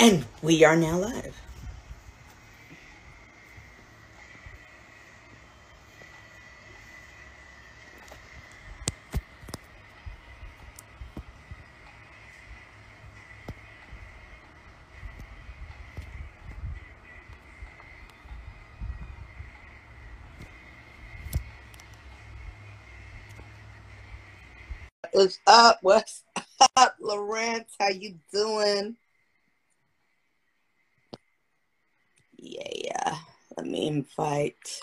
And we are now live. What's up? What's up, Lawrence? How you doing? Yeah, let me invite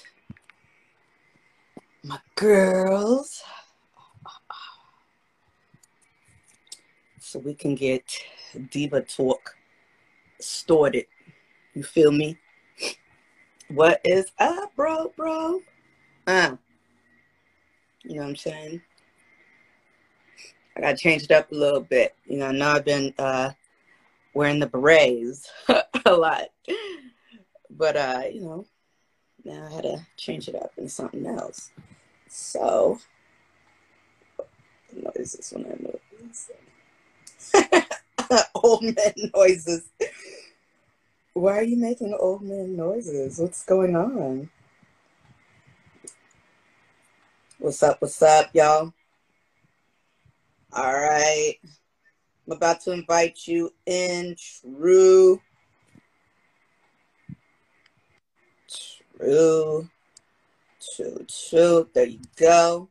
my girls so we can get diva talk started. You feel me? What is up, bro, bro? Uh, you know what I'm saying? I got to change it up a little bit. You know, now I've been uh, wearing the berets a lot. But, uh, you know, now I had to change it up into something else. So, noises when I move. old man noises. Why are you making old man noises? What's going on? What's up? What's up, y'all? All right. I'm about to invite you in. True. True. True, true. There you go.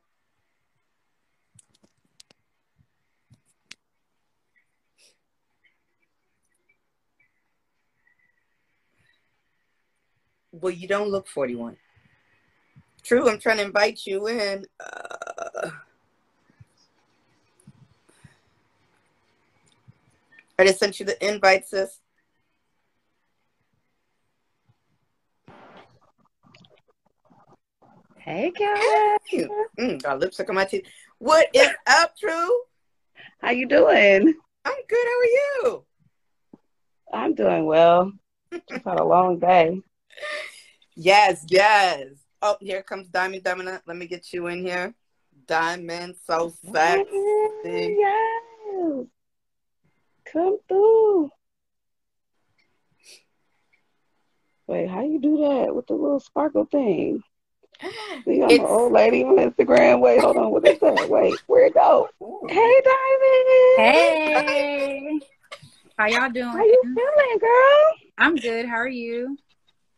Well, you don't look 41. True, I'm trying to invite you in. Uh, I just sent you the invite, sis. Hey, Karen. Mm, got lipstick on my teeth. What is up, True? How you doing? I'm good. How are you? I'm doing well. Just had a long day. Yes, yes. Oh, here comes Diamond. Diamond, let me get you in here. Diamond, so sexy. Yes. Come through. Wait, how you do that with the little sparkle thing? See, I'm It's- an old lady on Instagram. Wait, hold on. What is that? Wait, where it go? Hey, Diamond. Hey, how y'all doing? How you feeling, girl? I'm good. How are you?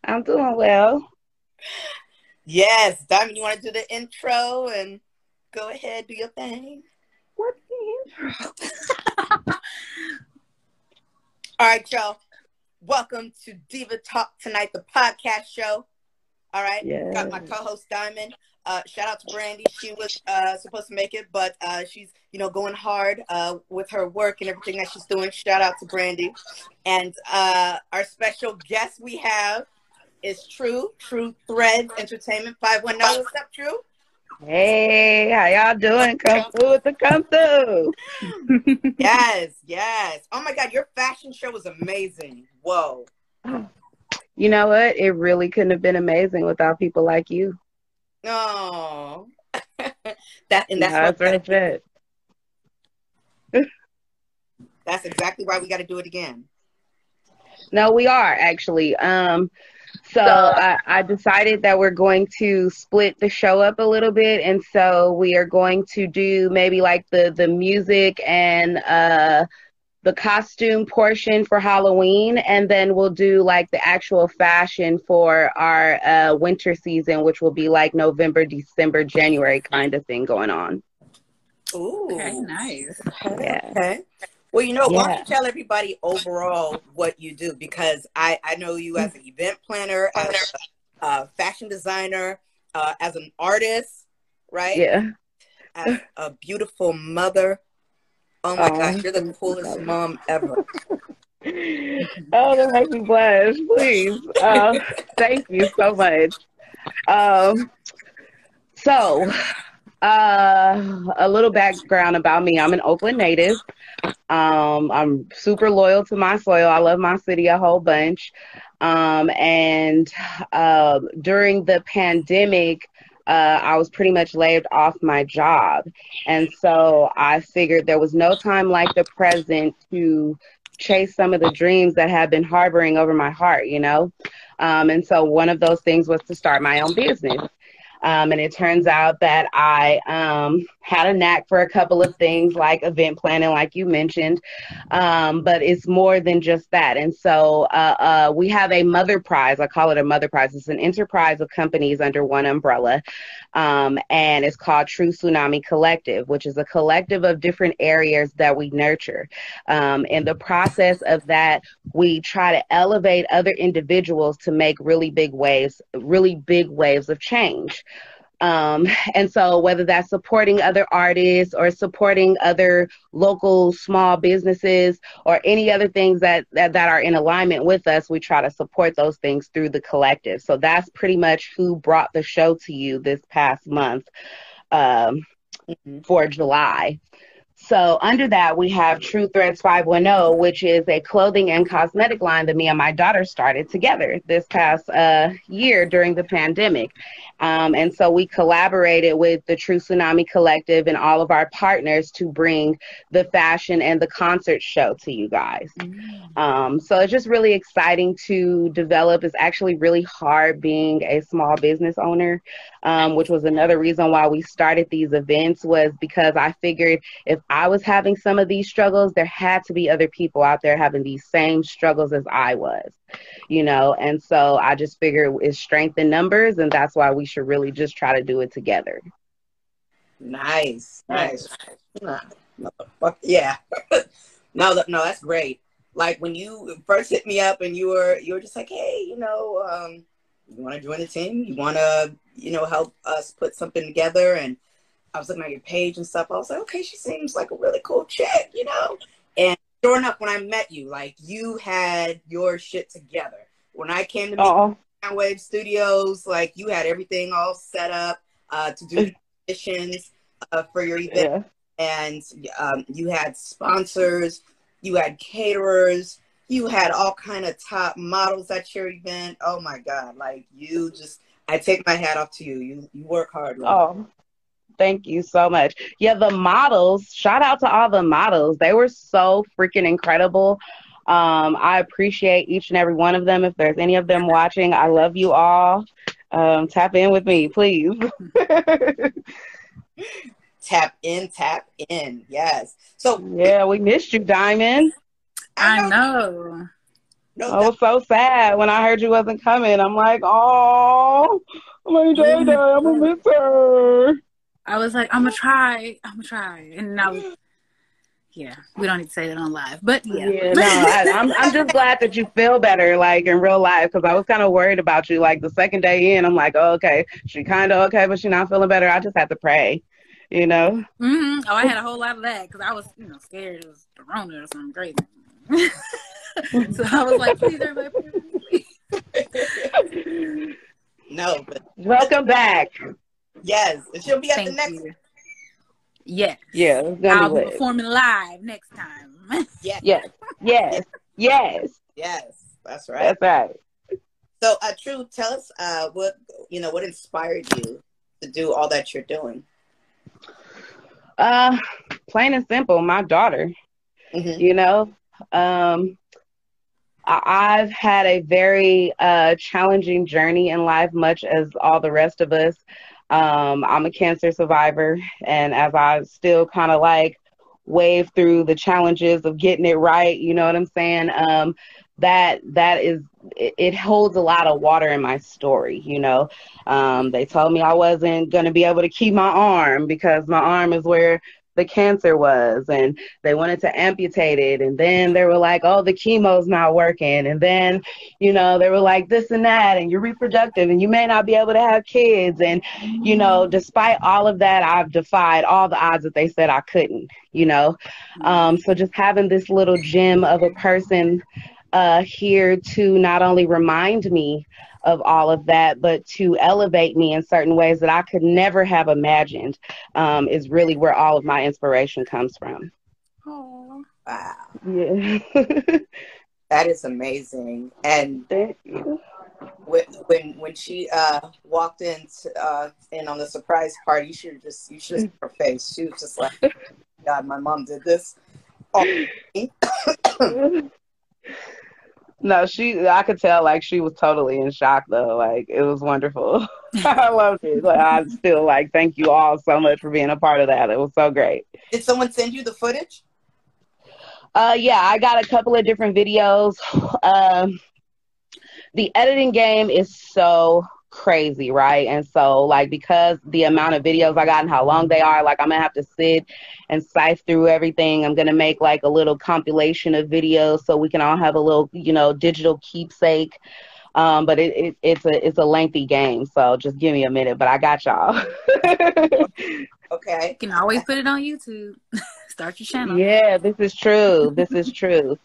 I'm doing well. Yes, Diamond, you want to do the intro and go ahead, do your thing? What's the intro? All right, y'all. Welcome to Diva Talk Tonight, the podcast show. All right. Yes. Got my co-host Diamond. Uh, shout out to Brandy. She was uh, supposed to make it, but uh, she's you know going hard uh, with her work and everything that she's doing. Shout out to Brandy. And uh, our special guest we have is True True Threads Entertainment Five One Zero. What's up, True? Hey, how y'all doing? Come through with the come through. Yes, yes. Oh my God, your fashion show was amazing. Whoa. You know what? It really couldn't have been amazing without people like you. Oh. that and that's No, what that's right, that's exactly why we got to do it again. No, we are actually. Um, so I, I decided that we're going to split the show up a little bit, and so we are going to do maybe like the the music and uh the costume portion for Halloween, and then we'll do like the actual fashion for our uh, winter season, which will be like November, December, January kind of thing going on. Ooh. okay, nice. Okay. Yeah. okay. Well, you know, why don't you tell everybody overall what you do? Because I, I know you as an event planner, as a uh, fashion designer, uh, as an artist, right? Yeah. As a beautiful mother. Oh my Aw. gosh, you're the coolest mom ever. oh, that makes me blush. Please. Uh, thank you so much. Um, so, uh, a little background about me. I'm an Oakland native. Um, I'm super loyal to my soil. I love my city a whole bunch. Um, and uh, during the pandemic, uh, I was pretty much laid off my job. And so I figured there was no time like the present to chase some of the dreams that have been harboring over my heart, you know? Um, and so one of those things was to start my own business. Um, and it turns out that I um, had a knack for a couple of things like event planning, like you mentioned, um, but it's more than just that. And so uh, uh, we have a mother prize. I call it a mother prize. It's an enterprise of companies under one umbrella, um, and it's called True Tsunami Collective, which is a collective of different areas that we nurture. Um, in the process of that, we try to elevate other individuals to make really big waves, really big waves of change. Um, and so, whether that's supporting other artists or supporting other local small businesses or any other things that, that, that are in alignment with us, we try to support those things through the collective. So, that's pretty much who brought the show to you this past month um, mm-hmm. for July. So under that, we have True Threads 510, which is a clothing and cosmetic line that me and my daughter started together this past uh, year during the pandemic. Um, and so we collaborated with the True Tsunami Collective and all of our partners to bring the fashion and the concert show to you guys. Mm-hmm. Um, so it's just really exciting to develop. It's actually really hard being a small business owner, um, which was another reason why we started these events was because I figured if I was having some of these struggles, there had to be other people out there having these same struggles as I was, you know. And so I just figured it's strength in numbers, and that's why we should really just try to do it together. Nice, nice. Yeah. no, no, that's great. Like when you first hit me up and you were you were just like, hey, you know, um, you want to join the team? You want to, you know, help us put something together? And I was looking at your page and stuff. I was like, okay, she seems like a really cool chick, you know? And sure enough, when I met you, like you had your shit together. When I came to meet Wave Studios, like you had everything all set up uh, to do auditions uh, for your event. Yeah. And um, you had sponsors, you had caterers, you had all kind of top models at your event. Oh my God. Like you just, I take my hat off to you. You, you work hard. Right? Oh, Thank you so much. Yeah, the models, shout out to all the models. They were so freaking incredible. Um, I appreciate each and every one of them. If there's any of them watching, I love you all. Um, tap in with me, please. tap in, tap in. Yes. So yeah, we missed you, Diamond. I know. No, I was so sad when I heard you wasn't coming. I'm like, oh, my Jada, I'm gonna miss her. I was like, I'm gonna try, I'm gonna try, and I was, yeah, we don't need to say that on live, but yeah. Yeah, no, I, am I'm, I'm just glad that you feel better, like in real life, because I was kind of worried about you. Like the second day in, I'm like, oh, okay, she kind of okay, but she's not feeling better. I just had to pray, you know. Mm-hmm. Oh, I had a whole lot of that because I was, you know, scared it was Corona or something crazy. so I was like, please, everybody, please. no, but welcome back. Yes, she'll be at Thank the next. You. Yes. Yeah, I'll be performing live next time. yes. Yes. Yes. Yes. Yes. That's right. That's right. So, uh, True, tell us uh, what you know. What inspired you to do all that you're doing? Uh, plain and simple, my daughter. Mm-hmm. You know, um, I've had a very uh, challenging journey in life, much as all the rest of us. Um, I'm a cancer survivor, and as I still kind of like wave through the challenges of getting it right, you know what I'm saying? Um, that that is it, it, holds a lot of water in my story. You know, um, they told me I wasn't going to be able to keep my arm because my arm is where the cancer was and they wanted to amputate it and then they were like oh the chemo's not working and then you know they were like this and that and you're reproductive and you may not be able to have kids and you know despite all of that i've defied all the odds that they said i couldn't you know? Um, so just having this little gem of a person uh, here to not only remind me of all of that, but to elevate me in certain ways that I could never have imagined um, is really where all of my inspiration comes from. Oh, wow. Yeah. that is amazing. And when when when she uh, walked in to, uh, in on the surprise party, you should just you should have her face. She was just like, "God, my mom did this." no, she. I could tell like she was totally in shock though. Like it was wonderful. I loved it. Like I still like thank you all so much for being a part of that. It was so great. Did someone send you the footage? Uh, yeah, I got a couple of different videos. Um, the editing game is so crazy, right? And so, like, because the amount of videos I got and how long they are, like, I'm gonna have to sit and sift through everything. I'm gonna make like a little compilation of videos so we can all have a little, you know, digital keepsake. Um, but it, it, it's a it's a lengthy game, so just give me a minute. But I got y'all. okay, you can always put it on YouTube. Start your channel. Yeah, this is true. This is true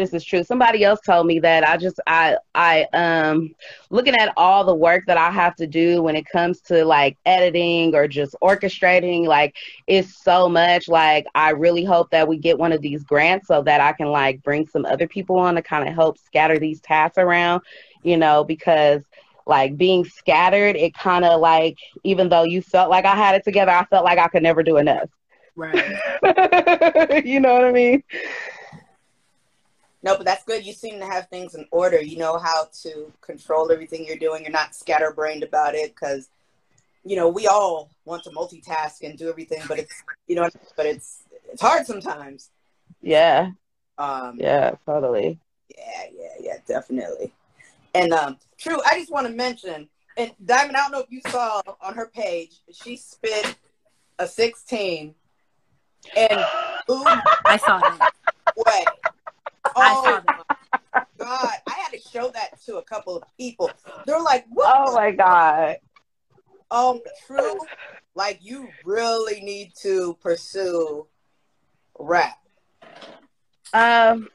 this is true. Somebody else told me that I just I I um looking at all the work that I have to do when it comes to like editing or just orchestrating like it's so much like I really hope that we get one of these grants so that I can like bring some other people on to kind of help scatter these tasks around, you know, because like being scattered it kind of like even though you felt like I had it together, I felt like I could never do enough. Right. you know what I mean? No, but that's good. You seem to have things in order. You know how to control everything you're doing. You're not scatterbrained about it because, you know, we all want to multitask and do everything, but it's, you know, but it's it's hard sometimes. Yeah. Um, yeah, totally. Yeah, yeah, yeah, definitely. And um, true. I just want to mention, and Diamond, I don't know if you saw on her page, she spit a 16, and ooh, I saw that. Way Oh my god! I had to show that to a couple of people. They're like, "What?" Oh my god! Oh, true. Like you really need to pursue rap. Um.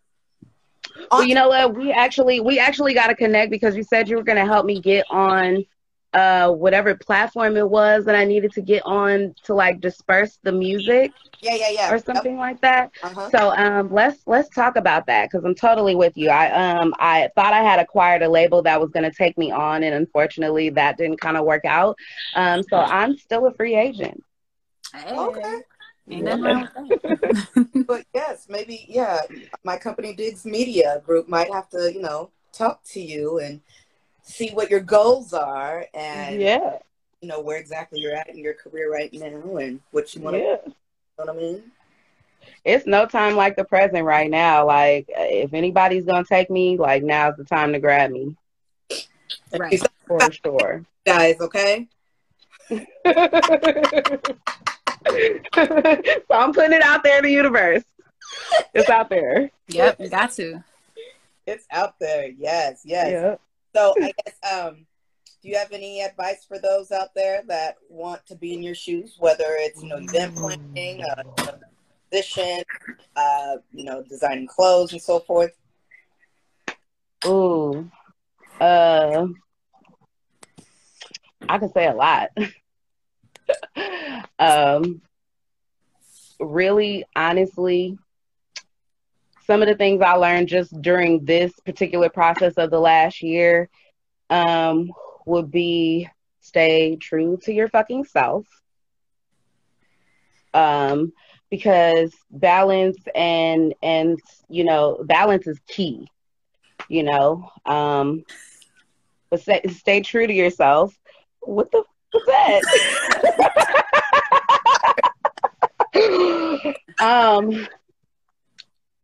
Well, you know what? We actually we actually got to connect because you said you were going to help me get on uh whatever platform it was that I needed to get on to like disperse the music. Yeah, yeah, yeah. Or something yep. like that. Uh-huh. So um let's let's talk about that cuz I'm totally with you. I um I thought I had acquired a label that was going to take me on and unfortunately that didn't kind of work out. Um so I'm still a free agent. Hey. Okay. Yeah. but yes, maybe yeah, my company Diggs Media Group might have to, you know, talk to you and see what your goals are and yeah. you know where exactly you're at in your career right now and what you want to yeah. you know what i mean? It's no time like the present right now. Like if anybody's gonna take me like now's the time to grab me. Right. for sure. Guys okay? So i'm putting it out there in the universe. It's out there. Yep you got to. It's out there. Yes yes. Yep. So I guess um, do you have any advice for those out there that want to be in your shoes, whether it's you know event planning, uh, position, uh, you know, designing clothes and so forth? Ooh, uh, I can say a lot. um, really, honestly, some of the things I learned just during this particular process of the last year um, would be stay true to your fucking self. Um, because balance and and you know balance is key. You know, um, but stay, stay true to yourself. What the what's that? um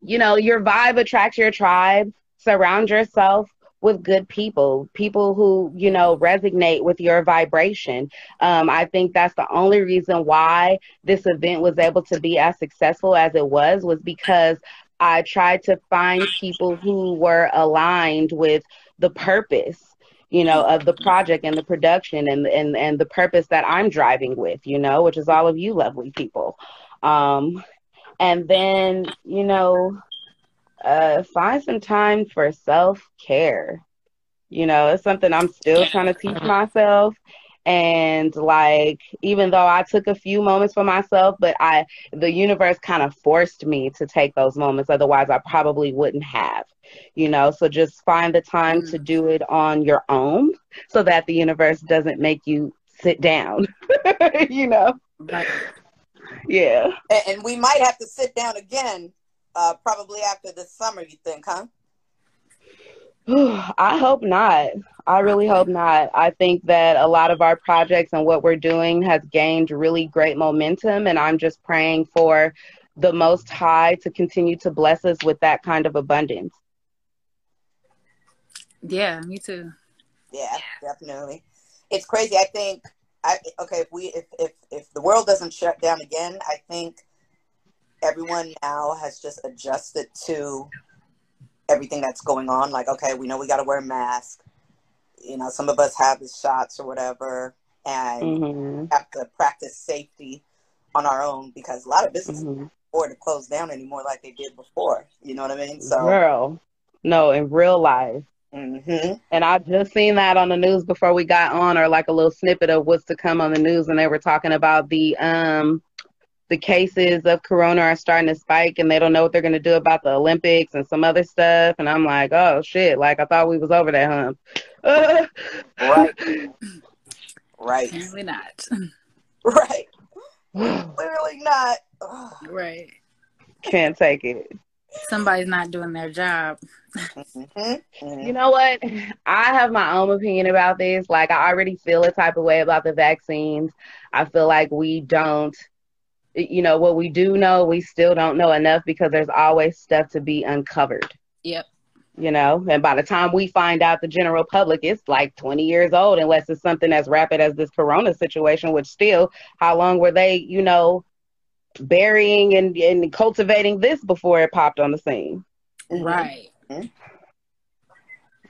you know, your vibe attracts your tribe. Surround yourself with good people, people who, you know, resonate with your vibration. Um, I think that's the only reason why this event was able to be as successful as it was, was because I tried to find people who were aligned with the purpose you know of the project and the production and and and the purpose that I'm driving with you know which is all of you lovely people um and then you know uh, find some time for self care. You know, it's something I'm still trying to teach myself. And like, even though I took a few moments for myself, but I, the universe kind of forced me to take those moments. Otherwise, I probably wouldn't have, you know. So just find the time to do it on your own so that the universe doesn't make you sit down, you know. Right yeah and, and we might have to sit down again uh, probably after the summer. You think, huh? I hope not. I really hope not. I think that a lot of our projects and what we're doing has gained really great momentum, and I'm just praying for the Most High to continue to bless us with that kind of abundance. Yeah, me too. Yeah, definitely. It's crazy. I think I okay if we if if if the world doesn't shut down again, I think everyone now has just adjusted to everything that's going on. Like, okay, we know we got to wear a mask. You know, some of us have the shots or whatever, and mm-hmm. have to practice safety on our own because a lot of businesses mm-hmm. afford to close down anymore like they did before. You know what I mean? So, girl, no, in real life. Mm-hmm. And I just seen that on the news before we got on, or like a little snippet of what's to come on the news, and they were talking about the um the cases of corona are starting to spike and they don't know what they're going to do about the olympics and some other stuff. And i'm like oh shit like i thought we was over that hump. Right. Right. Apparently not. Right. Clearly not. Right. Can't take it somebody's not doing their job. Mm-hmm. Mm-hmm. you know what? I have my own opinion about this. Like i already feel a type of way about the vaccines. I feel like we don't you know what we do know we still don't know enough because there's always stuff to be uncovered. Yep. You know and by the time we find out the general public it's like 20 years old unless it's something as rapid as this corona situation which still how long were they you know burying and, and cultivating this before it popped on the scene mm-hmm. right mm-hmm.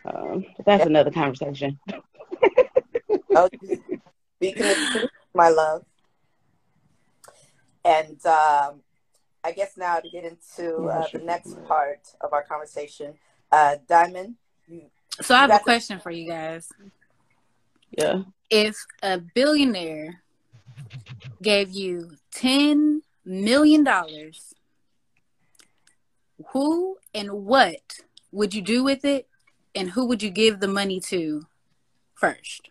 um, that's yep. another conversation oh, speaking of my love and um, I guess now to get into uh, the next part of our conversation, uh, Diamond. You, so I have a question for you guys. Yeah. If a billionaire gave you ten million dollars, who and what would you do with it, and who would you give the money to first?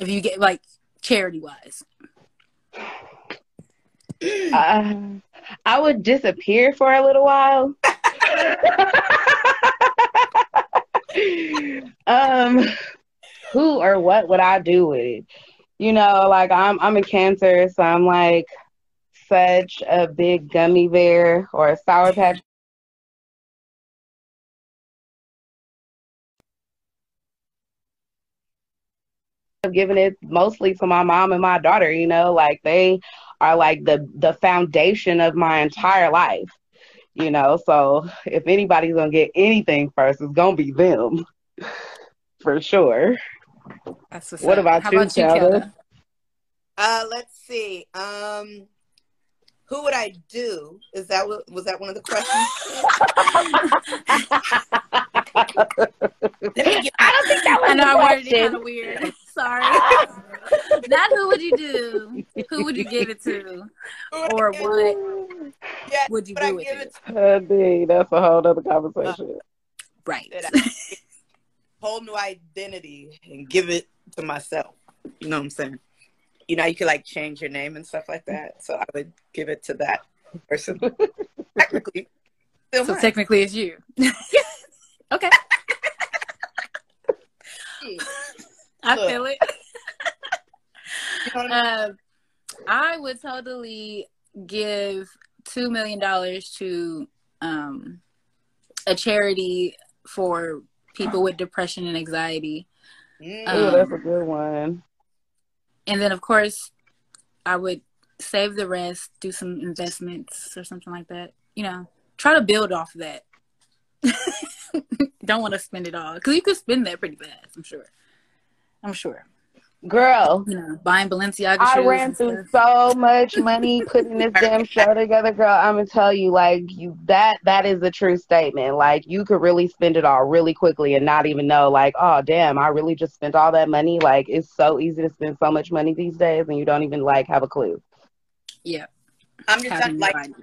If you get like charity wise. uh, I would disappear for a little while. um, who or what would I do with it? You know, like I'm I'm a cancer, so I'm like such a big gummy bear or a sour patch I'm giving it mostly to my mom and my daughter you know like they are like the the foundation of my entire life you know so if anybody's gonna get anything first it's gonna be them for sure. That's what about How you, about you uh let's see um who would I do? Is that what was that one of the questions? I don't think that was I know I worded it kind of weird. Sorry. Not who would you do? Who would you give it to? Or what yeah, would you do with it? it? that's a whole other conversation. Uh, right. whole new identity and give it to myself. You know what I'm saying? You know, you could like change your name and stuff like that. So I would give it to that person. technically. so mine. technically it's you. okay. I feel it. uh, I would totally give two million dollars to um, a charity for people with depression and anxiety. Mm. Um, Ooh, that's a good one and then of course I would save the rest, do some investments or something like that. You know, try to build off of that. Don't want to spend it all because you could spend that pretty fast. I'm sure. I'm sure. Girl, you know, buying Balenciaga. I ran through so much money putting this damn show together, girl. I'm gonna tell you, like you that that is a true statement. Like you could really spend it all really quickly and not even know, like, oh damn, I really just spent all that money. Like it's so easy to spend so much money these days, and you don't even like have a clue. Yeah, I'm just Having like no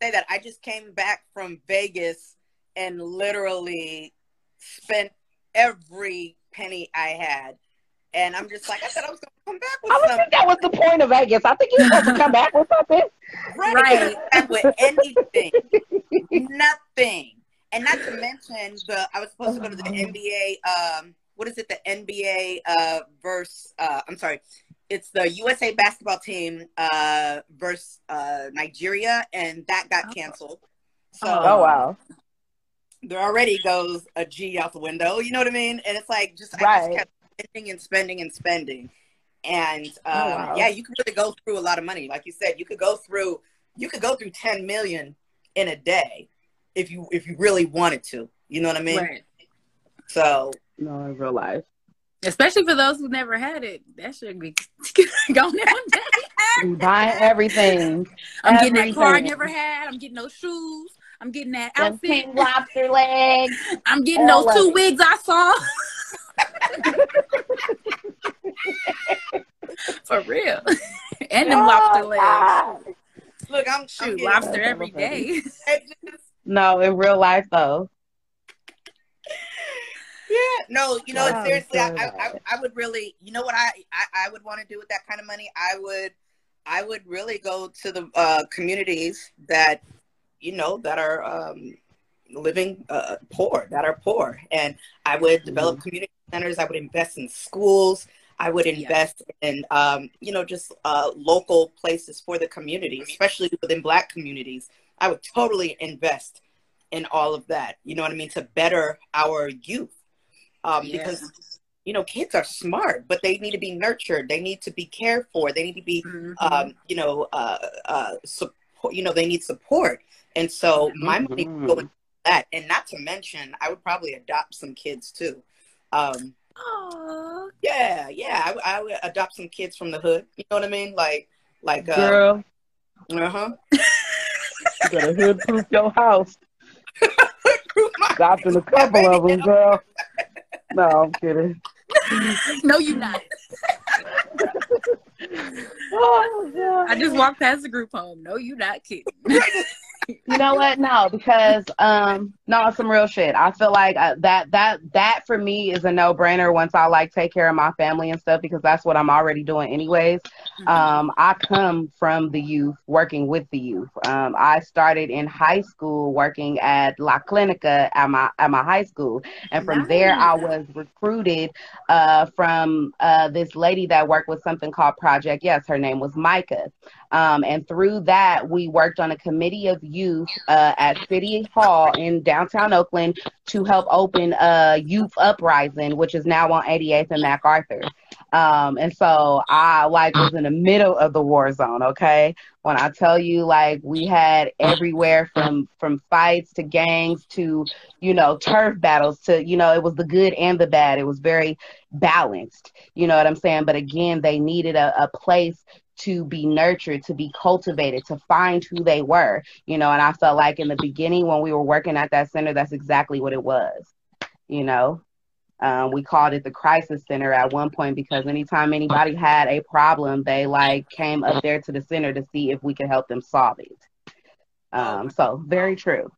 say that I just came back from Vegas and literally spent every penny I had And I'm just like, I said I was gonna come back with something. I don't something. think that was the point of Vegas. I think you were supposed to come back with something. Right. Right. Back with anything. Nothing. And not to mention the I was supposed to go to the NBA um what is it, the NBA uh versus uh I'm sorry, it's the USA basketball team uh versus uh Nigeria and that got Oh. canceled. So Oh wow. there already goes a G out the window, you know what I mean? And it's like just I Right. just kept spending and spending and spending. And um, Oh, wow. yeah, you could really go through a lot of money. Like you said, you could go through you could go through 10 million in a day if you if you really wanted to. You know what I mean? Right. So No, in real life. Especially for those who never had it, that should be going on. We buying everything. I'm getting that car I never had. I'm getting those shoes. I'm getting that Them outfit. pink lobster legs. I'm getting all those two it. wigs I saw. For real. and them Oh, lobster legs. God. look, I'm, I'm lobster every day. No, in real life though. Yeah, no, you know, Wow, seriously, I, so I, I. I would really, you know what I, I, I would want to do with that kind of money? I would, I would really go to the uh, communities that, you know, that are um, living uh, poor, that are poor, and I would develop community centers. I would invest in schools. I would Yeah. invest in, um, you know, just uh, local places for the community, especially within Black communities. I would totally invest in all of that. You know what I mean? To better our youth um, Yeah. because you know kids are smart but they need to be nurtured they need to be cared for they need to be Mhm. um, you know uh, uh, support you know they need support and so my money would go into that and not to mention i would probably adopt some kids too um, Aw. yeah yeah I, would- I would adopt some kids from the hood you know what i mean like like uh, Girl, uh-huh you better hood proof your house. Adopting a couple of them, girl. No, I'm kidding. no, you not. Oh, God. I just walked past the group home. No, you not kidding. You know what? No, because um, no, some real shit. I feel like uh, that that that for me is a no brainer. Once I like take care of my family and stuff, because that's what I'm already doing anyways. Um, I come from the youth, working with the youth. Um, I started in high school working at La Clinica at my at my high school, and from there I was recruited uh, from uh, this lady that worked with something called Project Yes. Her name was Micah. Um, and through that, we worked on a committee of youth uh, at City Hall in downtown Oakland to help open uh, Youth Uprising, which is now on 88th and MacArthur. Um, and so I like was in the middle of the war zone. Okay, when I tell you like we had everywhere from from fights to gangs to you know turf battles to you know it was the good and the bad. It was very balanced. You know what I'm saying? But again, they needed a, a place to be nurtured, to be cultivated, to find who they were, you know. And I felt like in the beginning when we were working at that center, that's exactly what it was, you know. Um, we called it the crisis center at one point because anytime anybody had a problem, they like came up there to the center to see if we could help them solve it. Um, so very true.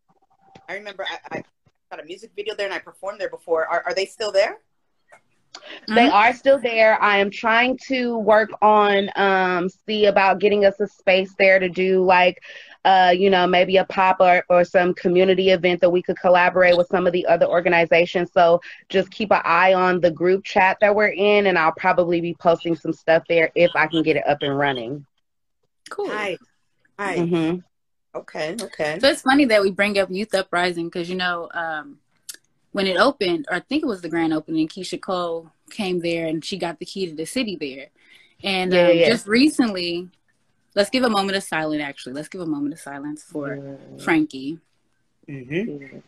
i remember i, I got a music video there and i performed there before are, are they still there They Mhm. are still there. I am trying to work on um see about getting us a space there to do like uh you know maybe a pop up or some community event that we could collaborate with some of the other organizations. So just keep an eye on the group chat that we're in and I'll probably be posting some stuff there if I can get it up and running. Cool. hi hi Mhm. okay okay So it's funny that we bring up Youth Uprising because you know um, when it opened, or I think it was the grand opening, Keyshia Cole came there and she got the key to the city there. And Yeah, um, yeah. just recently, let's give a moment of silence. Actually, let's give a moment of silence for Frankie. mm-hmm.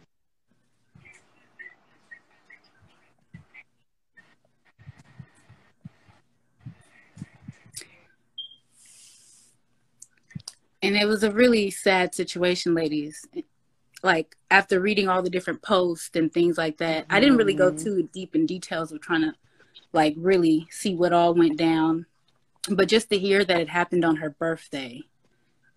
And it was a really sad situation, ladies. Like after reading all the different posts and things like that, I didn't really go Mhm. too deep in details of trying to like really see what all went down. But just to hear that it happened on her birthday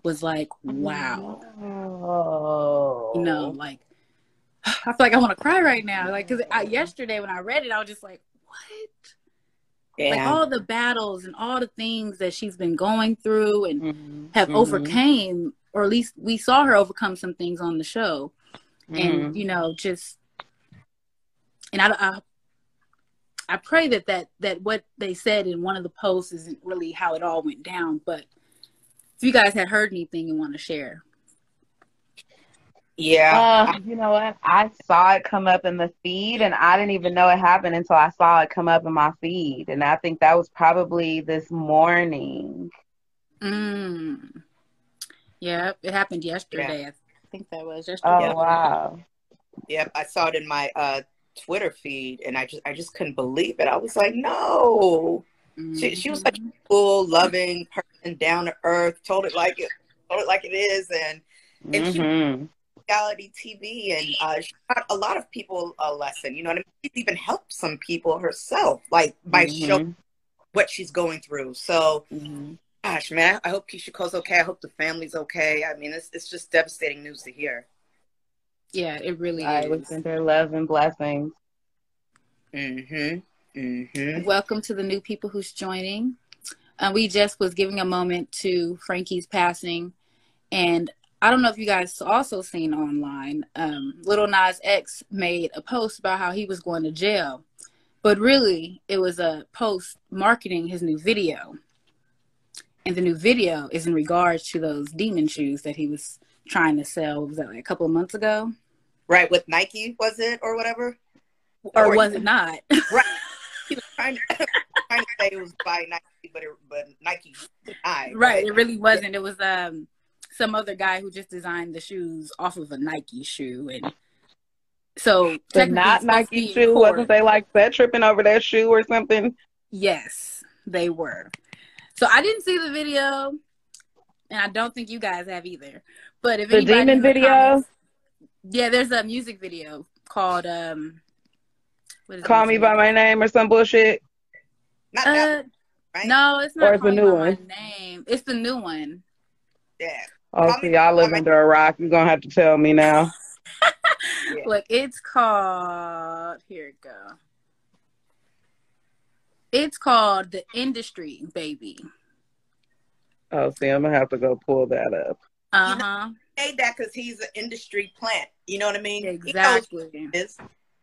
was like, wow. Oh. You know, like I feel like I want to cry right now. Like, cause I, yesterday when I read it, I was just like, what? Yeah. Like all the battles and all the things that she's been going through and Mhm. have Mhm. overcame, or at least we saw her overcome some things on the show. Mhm. And you know, just and I, I I pray that that that what they said in one of the posts isn't really how it all went down. But if you guys had heard anything and want to share, yeah. Uh, you know what? I saw it come up in the feed, and I didn't even know it happened until I saw it come up in my feed. And I think that was probably this morning. mm. yeah, it happened yesterday. I think that was yesterday. Oh wow! Yep, I saw it in my uh, Twitter feed, and I just I just couldn't believe it. I was like, no. She, she was such a cool, loving person, down to earth. Told it like it, told it like it is, and And she- Mhm. Reality TV, and uh, she taught a lot of people a lesson. You know what I mean? She's even helped some people herself, like by showing Mhm. what she's going through. So, Mhm. gosh, man, I hope Keyshia Cole's okay. I hope the family's okay. I mean, it's it's just devastating news to hear. Yeah, it really I is. would send her love and blessings. Mm-hmm. Mm-hmm. Welcome to the new people who's joining. Uh, we just was giving a moment to Frankie's passing, and I don't know if you guys also seen online. Um, Lil Nas X made a post about how he was going to jail, but really it was a post marketing his new video, and the new video is in regards to those demon shoes that he was trying to sell. Was that like a couple of months ago, Right with Nike, was it or whatever? or was it not? Right. He was trying to, trying to say it was by Nike, but it, but Nike denied. Right, it really wasn't. It was um some other guy who just designed the shoes off of a Nike shoe, and so The not it's supposed to Nike shoe court. wasn't they like that tripping over that shoe or something? Yes, they were. So I didn't see the video, and I don't think you guys have either. But if The anybody demon in the video? comments- yeah, there's a music video called um. What is Call it? me by my name or some bullshit. Not that, Uh, right? no, it's Or not it's Call the Me new by My one? name. It's the new one. Yeah. Oh, Call see, y'all live my- under a rock. You're gonna have to tell me now. Yeah. Look, it's called here it go. It's called the industry, baby. Oh, see, I'm gonna have to go pull that up. Uh huh. made that because he's an industry plant. You know what I mean? Exactly. what it is.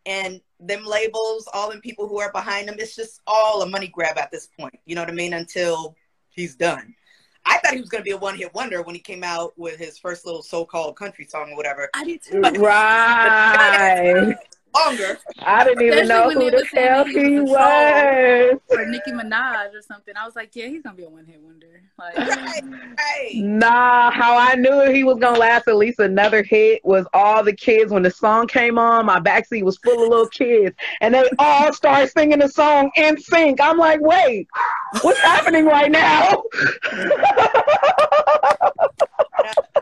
And them labels, all them people who are behind them, it's just all a money grab at this point. You know what I mean? Until he's done. I thought he was going to be a one hit wonder when he came out with his first little so called country song or whatever. I did too. Right. Longer. I didn't even Especially know who the hell that he he was was. Or Nicki Minaj or something. I was like, yeah, he's gonna be a one hit wonder. Like, Right, mm. right. Nah, how I knew he was gonna last at least another hit was all the kids when the song came on. My backseat was full of little kids, and they all started singing the song in sync. I'm like, wait, what's happening right now?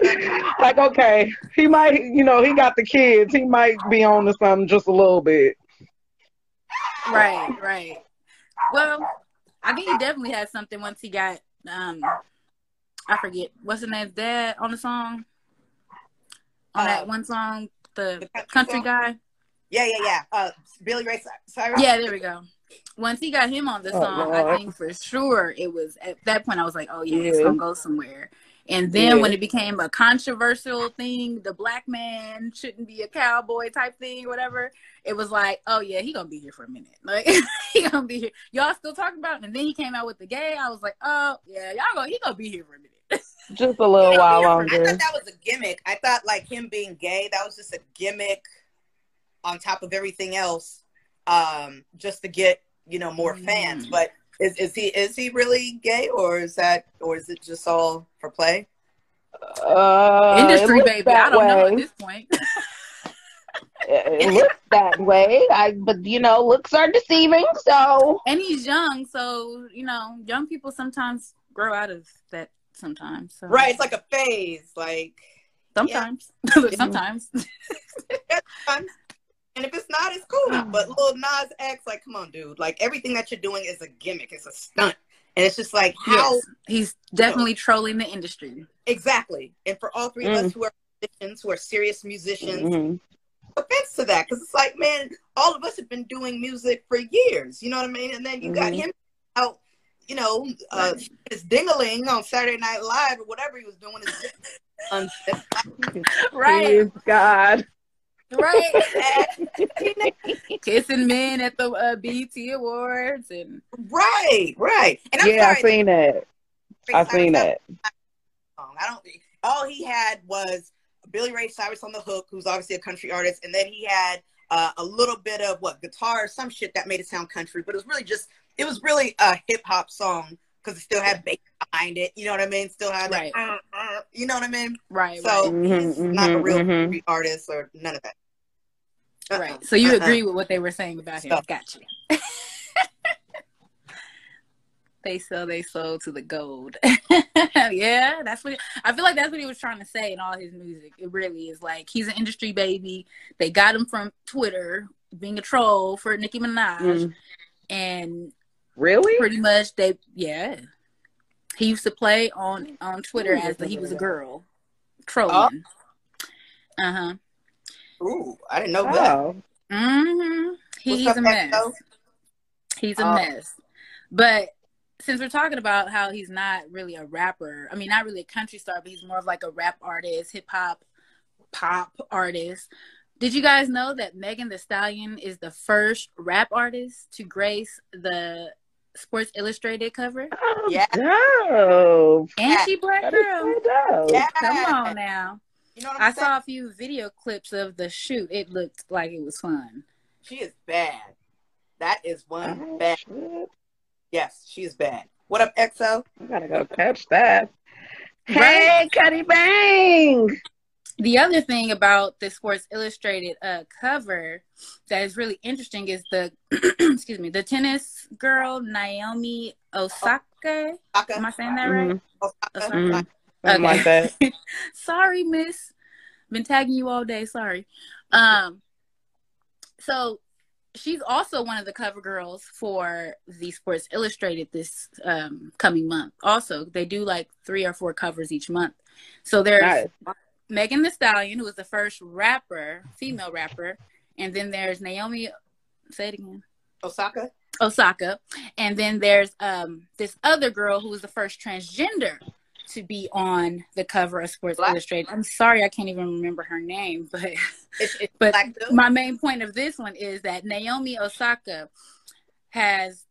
like, okay, he might, you know, he got the kids. He might be on to something just a little bit. right, right. Well, I think he definitely had something once he got um I forget what's his name's dad on the song. On Uh, that one song, the, the country country song? guy. Yeah, yeah, yeah. Uh, Billy Ray Cyrus? Yeah, there we go. Once he got him on the Oh, song, I think for sure it was at that point I was like, oh yeah, it's gonna go somewhere. And then Yeah. when it became a controversial thing, the black man shouldn't be a cowboy type thing, whatever. It was like, oh yeah, he gonna be here for a minute. Like he gonna be here. Y'all still talking about? It? And then he came out with the gay. I was like, oh yeah, y'all gonna he gonna be here for a minute. Just a little while longer. I thought that was a gimmick. I thought like him being gay, that was just a gimmick on top of everything else, um, just to get you know more fans. Mm. But is is he is he really gay or is that or is it just all for play? Uh, Industry baby. I don't know at this point. It it looks that way. I, but you know, looks are deceiving. So and he's young, so you know, young people sometimes grow out of that sometimes. So. Right, it's like a phase, like Sometimes. sometimes. sometimes. And if it's not, it's cool. But Lil Nas X, like, come on, dude. Like everything that you're doing is a gimmick. It's a stunt. And it's just like how Yes. He's definitely trolling the industry. exactly. And for all three of Mm. us who are musicians, who are serious musicians, mhm. offense to that because it's like, man, all of us have been doing music for years. You know what I mean? And then you got Mhm. him out, you know, uh, his dingaling on Saturday Night Live or whatever he was doing. Um, Right, Praise God. Right. Kissing men at the uh, BET Awards and right, right. And I'm Yeah, I sorry, seen that. I've seen that. I don't. All he had was Billy Ray Cyrus on the hook, who's obviously a country artist, and then he had uh, a little bit of what guitar, some shit that made it sound country, but it was really just it was really a hip hop song because it still had bass behind it. You know what I mean? Still had like, uh, uh, you know what I mean? right, So right, he's not a mhm, real mhm. artist or none of that. Uh-uh. right. So you Uh-uh. agree with what they were saying about him? So- Gotcha. they sell they sold to the gold. yeah, that's what I feel like. That's what he was trying to say in all his music. It really is like he's an industry baby. They got him from Twitter being a troll for Nicki Minaj, Mm. and Really? pretty much they yeah. He used to play on on Twitter as the, he was a girl trolling. Uh huh. Ooh, I didn't know that. Oh. Mm-hmm. He's What's a mess. Exo? He's a Oh. mess. But since we're talking about how he's not really a rapper, I mean, not really a country star, but he's more of like a rap artist, hip hop, pop artist. Did you guys know that Megan Thee Stallion is the first rap artist to grace the Sports Illustrated cover? Oh, Yeah. dope. And she black That is girl. so dope. Yeah. Come on now. You know what I'm I saying? saw a few video clips of the shoot. It looked like it was fun. She is bad. That is one Oh, bad. shit. Yes, she is bad. What up, EXO? I gotta go catch that. Right? Hey, Cuddy Bang! The other thing about the Sports Illustrated uh, cover that is really interesting is the excuse me the tennis girl Naomi Osaka. Osaka? Am I saying that right? Mhm, Osaka? mhm. Something like that. sorry, Miss. Been tagging you all day. Sorry. Um. So she's also one of the cover girls for the Sports Illustrated this um, coming month. Also, they do like three or four covers each month. So there's Nice. Megan Thee Stallion, who was the first rapper, female rapper, and then there's Naomi. Say it again. Osaka? Osaka, and then there's um this other girl who was the first transgender to be on the cover of Sports Black? Illustrated. I'm sorry, I can't even remember her name, but It's, it's but black my main point of this one is that Naomi Osaka has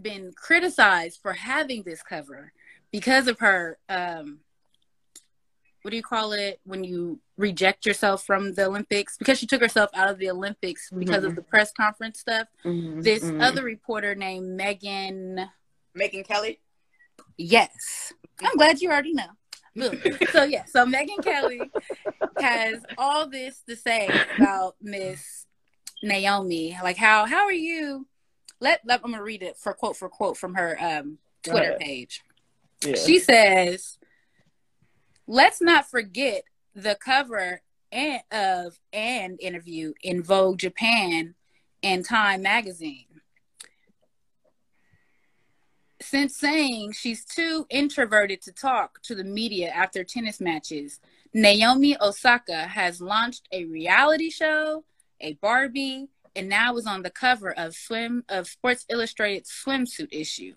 been criticized for having this cover because of her um what do you call it when you reject yourself from the Olympics because she took herself out of the Olympics because of Mhm. the press conference stuff Mhm, this mhm. other reporter named Megyn Megyn Kelly? Yes. I'm glad you already know. So yeah, so Megyn Kelly has all this to say about Miss Naomi. Like how how are you? Let, let I'm gonna read it for quote for quote from her um Twitter page. Yeah. She says, "Let's not forget the cover and of an interview in Vogue Japan and Time magazine. Since saying she's too introverted to talk to the media after tennis matches, Naomi Osaka has launched a reality show, a Barbie, and now is on the cover of swim of Sports Illustrated swimsuit issue.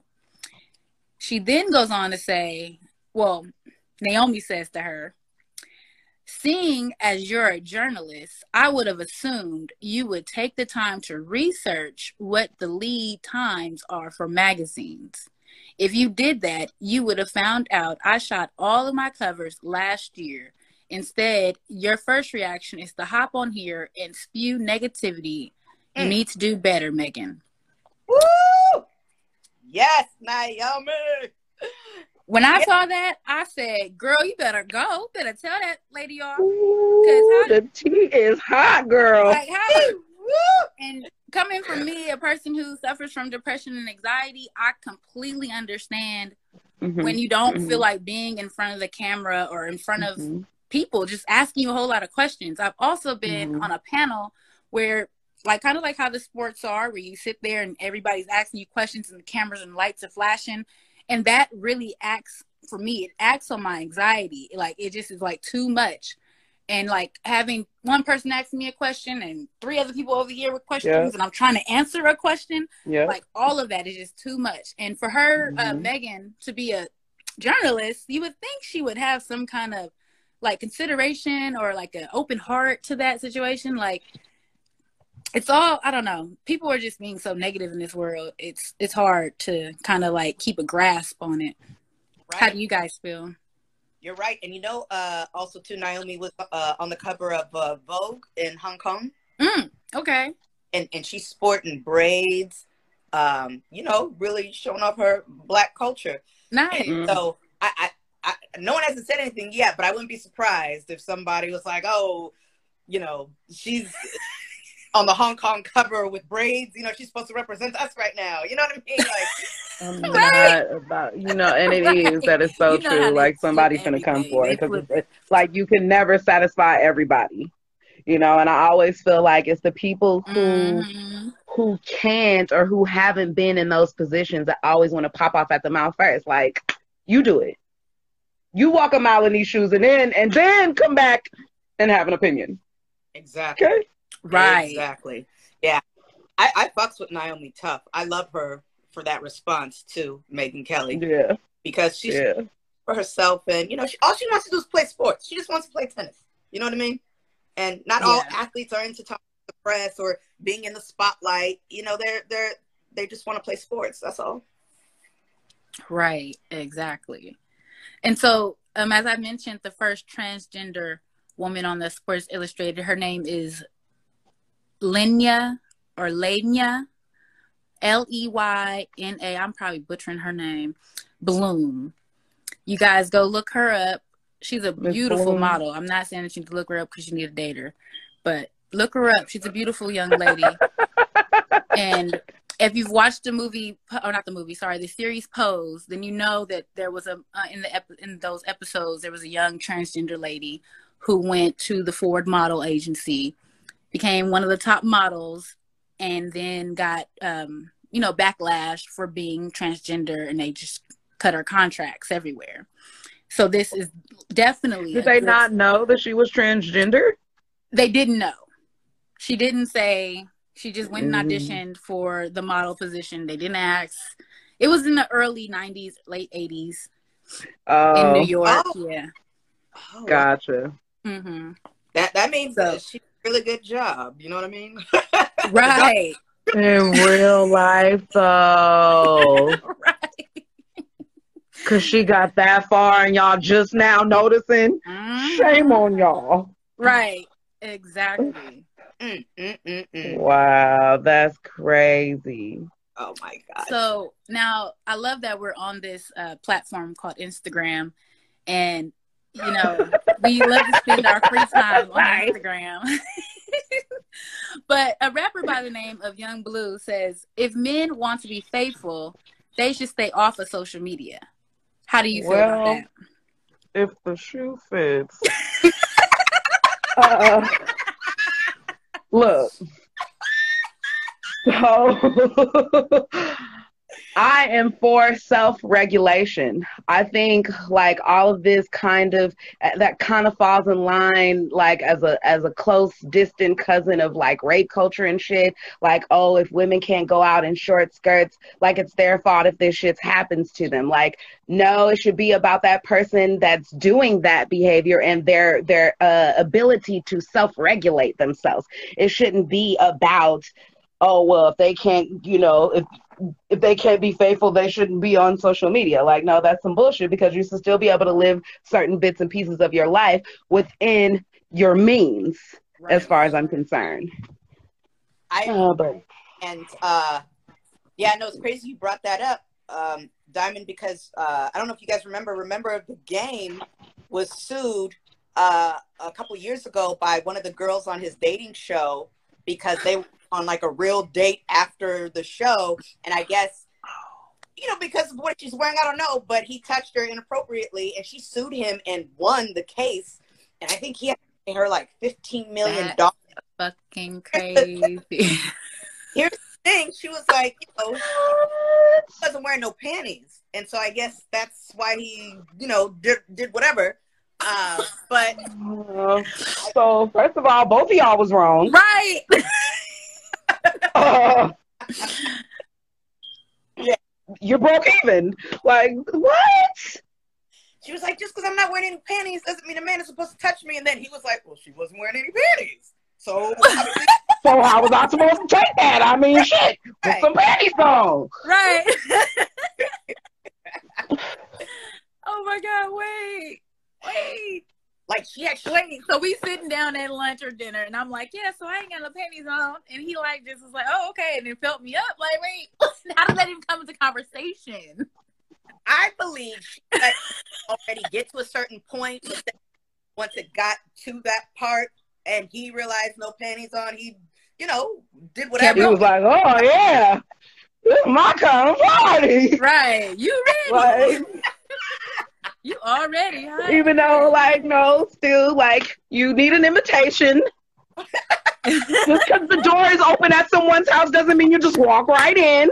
She then goes on to say, well, Naomi says to her, Seeing as you're a journalist, I would have assumed you would take the time to research what the lead times are for magazines. If you did that, you would have found out I shot all of my covers last year. Instead, your first reaction is to hop on here and spew negativity. You Mm. need to do better, Megyn. Woo! Yes, Naomi. When I Yeah. saw that, I said, "Girl, you better go. Better tell that lady off." Ooh, how- the tea is hot, girl. Like how and coming from me, a person who suffers from depression and anxiety, I completely understand Mhm, when you don't Mhm. feel like being in front of the camera or in front of mhm. people just asking you a whole lot of questions. I've also been Mhm. on a panel where like kind of like how the sports are where you sit there and everybody's asking you questions and the cameras and lights are flashing and that really acts for me it acts on my anxiety like it just is like too much and like having one person asking me a question and three other people over here with questions Yeah. and I'm trying to answer a question, Yeah. like all of that is just too much. And for her, uh, Mhm. Megyn, to be a journalist, you would think she would have some kind of like consideration or like an open heart to that situation. Like it's all I don't know. People are just being so negative in this world. It's it's hard to kind of like keep a grasp on it. How do you guys feel? You're right. And you know, uh, also too, Naomi was uh, on the cover of uh, Vogue in Hong Kong, Mm, okay. and and she's sporting braids. Um, you know, really showing off her black culture. Nice. Mm. So I, I, I, no one hasn't said anything yet, but I wouldn't be surprised if somebody was like, "Oh, you know, she's on the Hong Kong cover with braids. You know, she's supposed to represent us right now. You know what I mean? Like, I'm Right. not about you know, and it is Right. that is so You know true. Like somebody's gonna come for it because flip- it's, it's like you can never satisfy everybody, you know. And I always feel like it's the people who Mhm. who can't or who haven't been in those positions that always want to pop off at the mouth first. Like you do it, you walk a mile in these shoes, and then and then come back and have an opinion. exactly. Okay. Right. Exactly. Yeah. I, I fucks with Naomi Tough. I love her for that response to Megyn Kelly Yeah. because she's Yeah. for herself and you know she, all she wants to do is play sports. She just wants to play tennis. You know what I mean? And not all athletes are into talking to the press or being in the spotlight. You know, they're they're they just want to play sports. That's all. Right, exactly. And so, um, as I mentioned, the first transgender woman on the Sports Illustrated, her name is Lenya or Lenya, L E Y N A. I'm probably butchering her name. Bloom. You guys go look her up. She's a beautiful model. I'm not saying that you need to look her up because you need to date her, but look her up. She's a beautiful young lady. and if you've watched the movie or not the movie sorry the series pose then you know that there was a uh, in the ep- in those episodes there was a young transgender lady who went to the ford model agency became one of the top models and then got um you know backlash for being transgender and they just cut her contracts everywhere so this is definitely Did they good- not know that she was transgender? they didn't know. She didn't say. She just went and Mhm. auditioned for the model position. They didn't ask. It was in the early '90s, late '80s in Oh, New York. Oh. Yeah. Oh, gotcha. hmm That that means So- that she did a really good job. You know what I mean? Right. In real life, though, right. because she got that far and y'all just now noticing. Mhm. Shame on y'all. Right. Exactly. Mm, mm, mm, mm. Wow, that's crazy. Oh my god. So now I love that we're on this uh, platform called Instagram, and you know we love to spend our free time on Instagram. but a rapper by the name of Yung Bleu says, "If men want to be faithful, they should stay off of social media." How do you feel Well, about that? If the shoe fits. uh, look. So I am for self-regulation. I think like all of this kind of that kind of falls in line like as a as a close distant cousin of like rape culture and shit. Like oh, if women can't go out in short skirts, like it's their fault if this shit happens to them. Like no, it should be about that person that's doing that behavior and their their uh, ability to self-regulate themselves. It shouldn't be about oh well if they can't you know if if they can't be faithful they shouldn't be on social media like no that's some bullshit because you should still be able to live certain bits and pieces of your life within your means as far as i'm concerned I oh, but and uh yeah, no, it's crazy you brought that up, um, Diamond, because uh I don't know if you guys remember. Remember the game was sued uh a couple years ago by one of the girls on his dating show because they were on like a real date after the show, and I guess you know because of what she's wearing, I don't know, but he touched her inappropriately, and she sued him and won the case, and I think he had to pay her like fifteen million dollars. Fucking crazy. Here's the thing she was like, you know, he wasn't wearing no panties, and so I guess that's why he, you know, did did whatever. Uh, but Uh, so first of all, both of y'all was wrong. Right. Uh, Yeah. you broke even. Like what? she was like, just because I'm not wearing any panties doesn't mean a man is supposed to touch me. And then he was like, well, she wasn't wearing any panties. So So how was I supposed to take that? I mean, shit, put Right. some panties on. Right. oh my God, wait. Wait. like she actually, Wait. So we sitting down at lunch or dinner and I'm like, yeah, so I ain't got no panties on. And he like just was like, oh, okay. And then felt me up. Like, wait, how did that even come into conversation? I believe she already get to a certain point. but Once it got to that part and he realized no panties on, he, you know, did whatever. He was like, oh yeah, this is my kind of party. Right. You ready? Like, You already, huh? even though, like, no, still, like, you need an invitation. Just because the door is open at someone's house doesn't mean you just walk right in.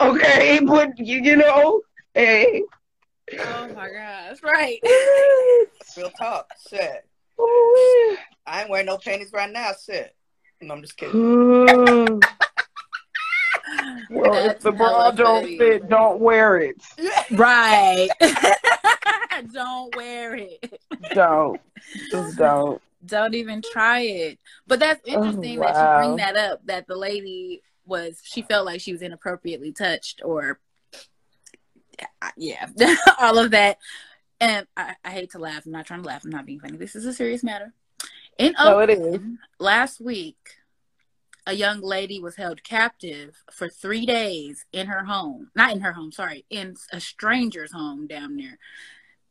Okay, but you, you know, hey. Oh my gosh. That's right. Real talk. Shit. Ooh. I ain't wearing no panties right now. Shit. No, I'm just kidding. Well, if the bra don't funny. fit, don't wear it. Right. Don't wear it. Don't. Just don't. Don't even try it. But that's Oh, interesting that you bring that up. That the lady was she felt like she was inappropriately touched or yeah, all of that. And I, I hate to laugh. I'm not trying to laugh. I'm not being funny. This is a serious matter. In No, it Oakland, last week, a young lady was held captive for three days in her home. Not in her home, sorry, in a stranger's home down there.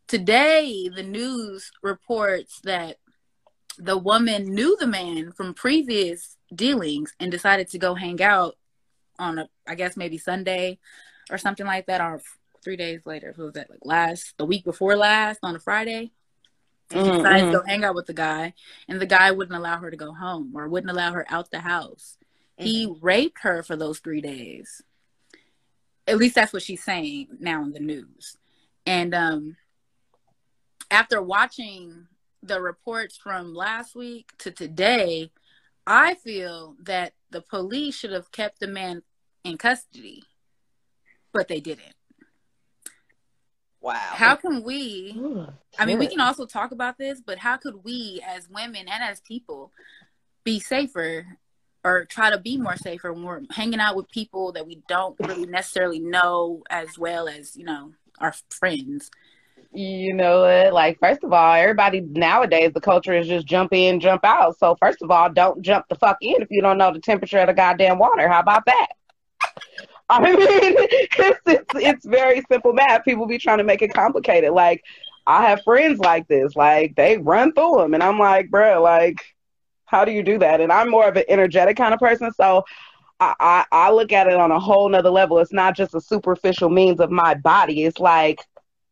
Today, the news reports that the woman knew the man from previous dealings and decided to go hang out on a, I guess maybe Sunday or something like that, or three days later. What was that like last, the week before last on a Friday? She Mhm, decided to go hang out with the guy, and the guy wouldn't allow her to go home or wouldn't allow her out the house. He raped her for those three days. At least that's what she's saying now in the news. And um, after watching the reports from last week to today, I feel that the police should have kept the man in custody, but they didn't. Wow. How can we? Ooh, I mean, we can also talk about this, but how could we, as women and as people, be safer or try to be more safer when we're hanging out with people that we don't really necessarily know as well as, you know, our friends? You know what? Like, first of all, everybody nowadays, the culture is just jump in, jump out. So, first of all, don't jump the fuck in if you don't know the temperature of the goddamn water. How about that? I mean, it's, it's, it's very simple math. People be trying to make it complicated. Like, I have friends like this. Like, they run through them. And I'm like, bro, like, how do you do that? And I'm more of an energetic kind of person. So, I, I, I look at it on a whole nother level. It's not just a superficial means of my body. It's like,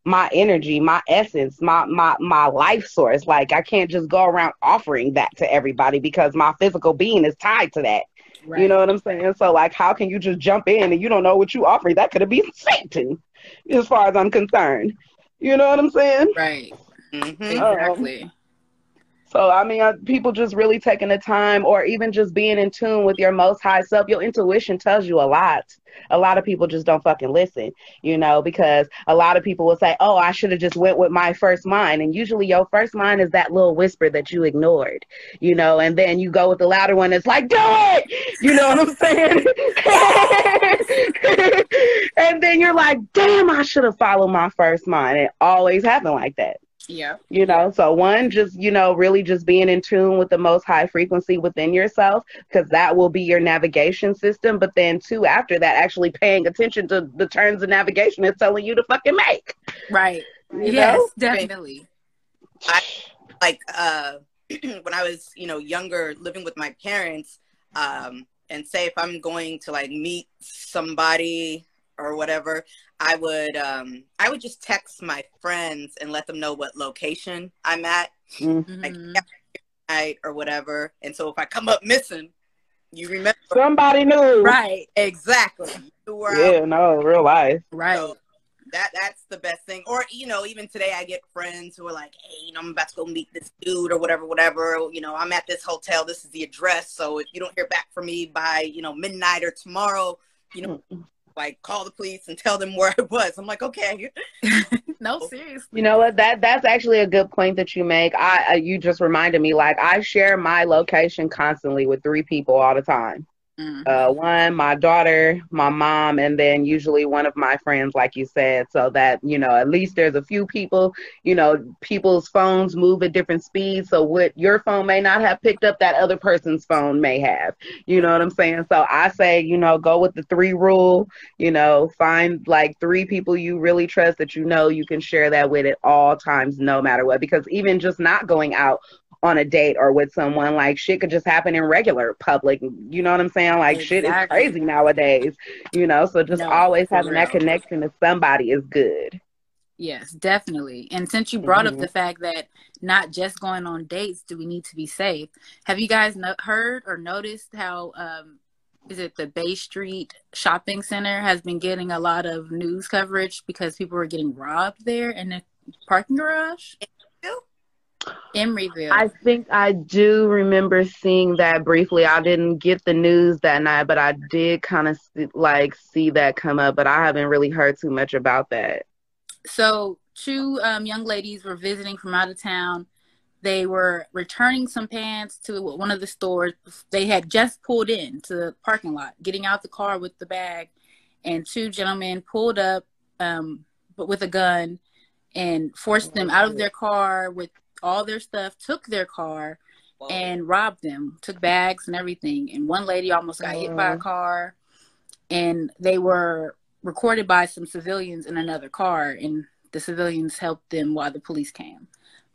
my energy, my essence, my my my life source. Like I can't just go around offering that to everybody because my physical being is tied to that. You know what I'm saying? So like how can you just jump in and you don't know what you offering? That could have been Satan, as far as I'm concerned. You know what I'm saying? Right. Mhm. Exactly. So I mean, uh, people just really taking the time, or even just being in tune with your most high self. Your intuition tells you a lot. A lot of people just don't fucking listen, you know, because a lot of people will say, "Oh, I should have just went with my first mind," and usually your first mind is that little whisper that you ignored, you know, and then you go with the louder one. It's like, "Do it," you know what I'm saying? and then you're like, "Damn, I should have followed my first mind." It always happened like that Yeah. you know so one just you know really just being in tune with the most high frequency within yourself because that will be your navigation system but then two after that actually paying attention to the turns of navigation it's telling you to fucking make Right. you yes, know? definitely. like uh when I was, you know, younger living with my parents, um, and say if I'm going to like meet somebody or whatever, I would um I would just text my friends and let them know what location I'm at, like Mhm. yeah, night or whatever. And so if I come up missing, you remember somebody knew Right. exactly who were out. yeah no real life Right. So that that's the best thing. Or you know, even today I get friends who are like, "Hey, you know, I'm about to go meet this dude or whatever, whatever. You know, I'm at this hotel. This is the address. So if you don't hear back from me by you know midnight or tomorrow, you know, like call the police and tell them where I was." I'm like, "Okay." no, seriously. You know what? That that's actually a good point that you make. I uh, you just reminded me. Like I share my location constantly with three people all the time. Mm-hmm. Uh, one, my daughter, my mom, and then usually one of my friends, like you said, so that, you know, at least there's a few people, you know, people's phones move at different speeds. So what your phone may not have picked up, that other person's phone may have. You know what I'm saying? So I say, you know, go with the three rule, you know, find like three people you really trust that you know you can share that with at all times, no matter what. Because even just not going out on a date or with someone. Like shit could just happen in regular public. You know what I'm saying? Like exactly. shit is crazy nowadays. You know, so just no, always having real. that connection to somebody is good. Yes, definitely. And since you brought mm-hmm. up the fact that not just going on dates do we need to be safe, have you guys no- heard or noticed how um, is it the Bay Street Shopping Center has been getting a lot of news coverage because people were getting robbed there in the parking garage? Emeryville. I think I do remember seeing that briefly. I didn't get the news that night, but I did kind of like see that come up. But I haven't really heard too much about that. So two um, young ladies were visiting from out of town. They were returning some pants to one of the stores. They had just pulled in to the parking lot, getting out the car with the bag, and two gentlemen pulled up, um, but with a gun, and forced them out of their car with all their stuff, took their car, Whoa. and robbed them. Took bags and everything. And one lady almost got hit by a car. And they were recorded by some civilians in another car, and the civilians helped them while the police came.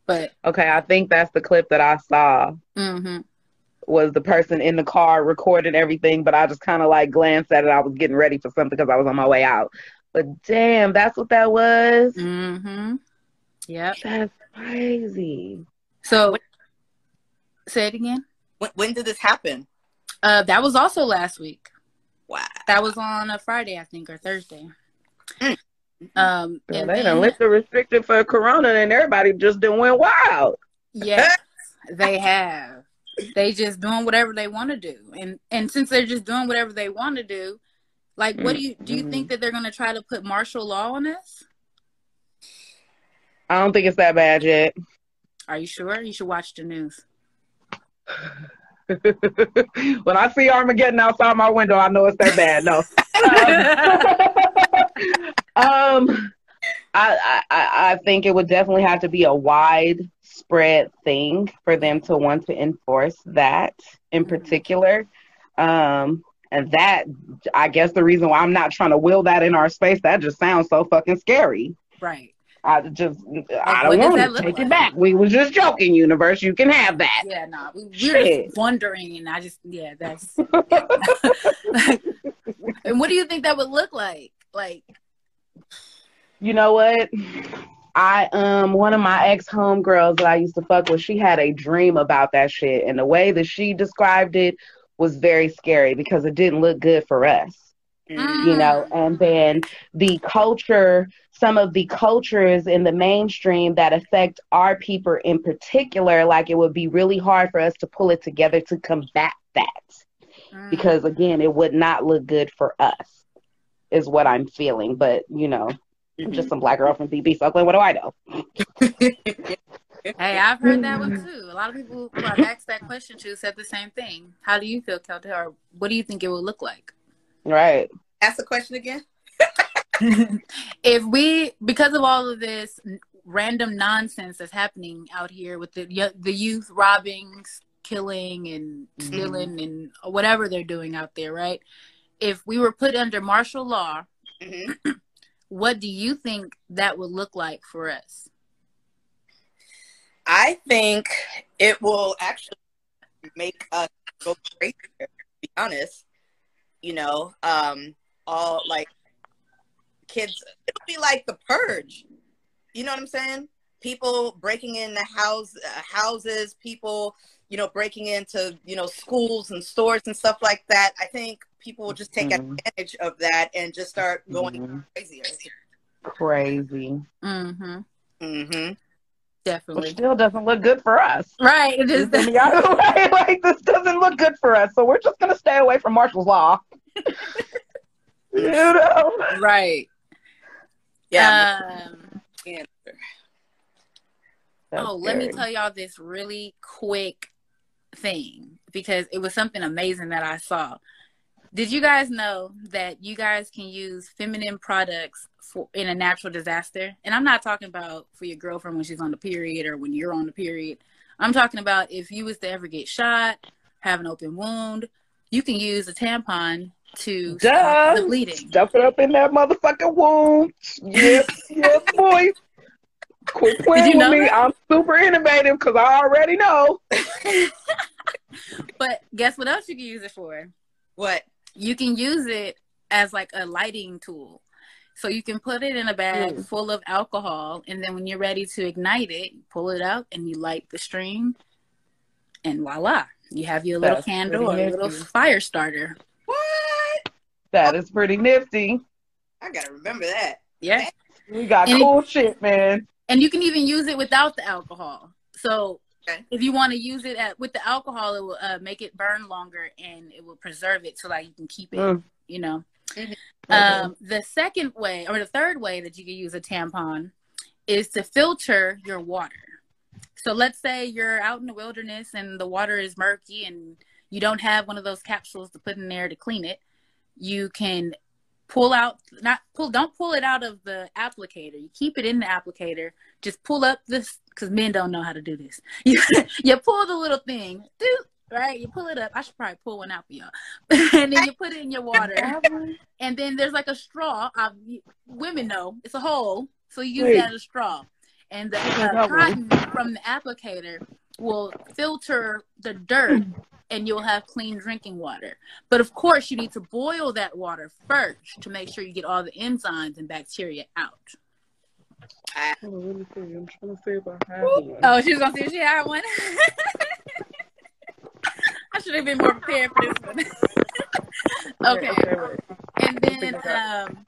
But okay, I think that's the clip that I saw. Mm-hmm. Was the person in the car recording everything, but I just kind of like glanced at it. I was getting ready for something because I was on my way out. But damn, that's what that was. Mm-hmm. Yep. That's crazy. So, say it again. When, when did this happen? Uh, that was also last week. Wow. That was on a Friday, I think, or Thursday. Mm. Um, Girl, and they done lift the restricted for Corona, and everybody just done went wild. Yes, they have. They just doing whatever they want to do, and and since they're just doing whatever they want to do, like, what do you do? You mm-hmm. think that they're going to try to put martial law on us? I don't think it's that bad yet. Are you sure? You should watch the news. when I see Armageddon outside my window, I know it's that bad. No. um, um I, I I think it would definitely have to be a widespread thing for them to want to enforce that in mm-hmm. particular. Um, and that I guess the reason why I'm not trying to will that in our space, that just sounds so fucking scary. Right. I just I don't want to take like? it back. We was just joking, universe. You can have that. Yeah, no, nah, we, we were just wondering, and I just yeah, that's. and what do you think that would look like? Like, you know what? I um one of my ex homegirls that I used to fuck with, she had a dream about that shit, and the way that she described it was very scary because it didn't look good for us. Mm. You know, and then the culture some of the cultures in the mainstream that affect our people in particular, like it would be really hard for us to pull it together to combat that. Mm. Because again, it would not look good for us, is what I'm feeling. But, you know, mm-hmm. I'm just some black girl from BB Oakland. What do I know? hey, I've heard that one too. A lot of people who I've asked that question to said the same thing. How do you feel, Kelta? Or what do you think it will look like? Right. Ask the question again. if we, because of all of this random nonsense that's happening out here with the the youth robbing, killing, and mm-hmm. stealing, mm-hmm. and whatever they're doing out there, right? If we were put under martial law, mm-hmm. what do you think that would look like for us? I think it will actually make us go crazy. To be honest, you know, um, all like kids. It'll be like the purge. You know what I'm saying? People breaking into house uh, houses, people you know breaking into you know schools and stores and stuff like that. I think people will just take mm-hmm. advantage of that and just start going mm-hmm. crazier. crazy. Mm-hmm. Mm-hmm. Which Definitely. still doesn't look good for us. Right. It You just feel me? Either way, like this doesn't look good for us, so we're just gonna stay away from Marshall's Law. You know? right. Yeah. Um, yeah. Oh, let me tell y'all this really quick thing because it was something amazing that I saw. Did you guys know that you guys can use feminine products for in a natural disaster? And I'm not talking about for your girlfriend when she's on the period or when you're on the period. I'm talking about if you was to ever get shot, have an open wound, you can use a tampon to stop the bleeding. Stuff it up in that motherfucking wound. Yep, yep, boy. Quit playing you with know me. that? I'm super innovative because I already know. But guess what else you can use it for? What? you can use it as like a lighting tool. So you can put it in a bag Mm. full of alcohol, and then when you're ready to ignite it, you pull it out and you light the string, and voila, you have your little That's candle or pretty little fire starter. What? That is pretty nifty. I gotta remember that. Yeah, We got And it- cool shit, man. and you can even use it without the alcohol. So Okay. if you want to use it at, with the alcohol, it will uh, make it burn longer and it will preserve it so like you can keep it. Mm. You know. Mhm. Um, the second way, or the third way that you can use a tampon, is to filter your water. So let's say you're out in the wilderness and the water is murky and you don't have one of those capsules to put in there to clean it. You can pull out, not pull, don't pull it out of the applicator. You keep it in the applicator. Just pull up this, because men don't know how to do this. You, you pull the little thing, doot, right? You pull it up. I should probably pull one out for y'all. and then you put it in your water and then there's like a straw. Uh, women know it's a hole, so you use Wait. that as a straw. And the uh, that one. cotton from the applicator will filter the dirt, and you'll have clean drinking water. But of course, you need to boil that water first to make sure you get all the enzymes and bacteria out. Oh, let me see. I'm trying to see if I have one. Oh, she was gonna see if she had one. I should have been more prepared for this one. okay, okay, and then um.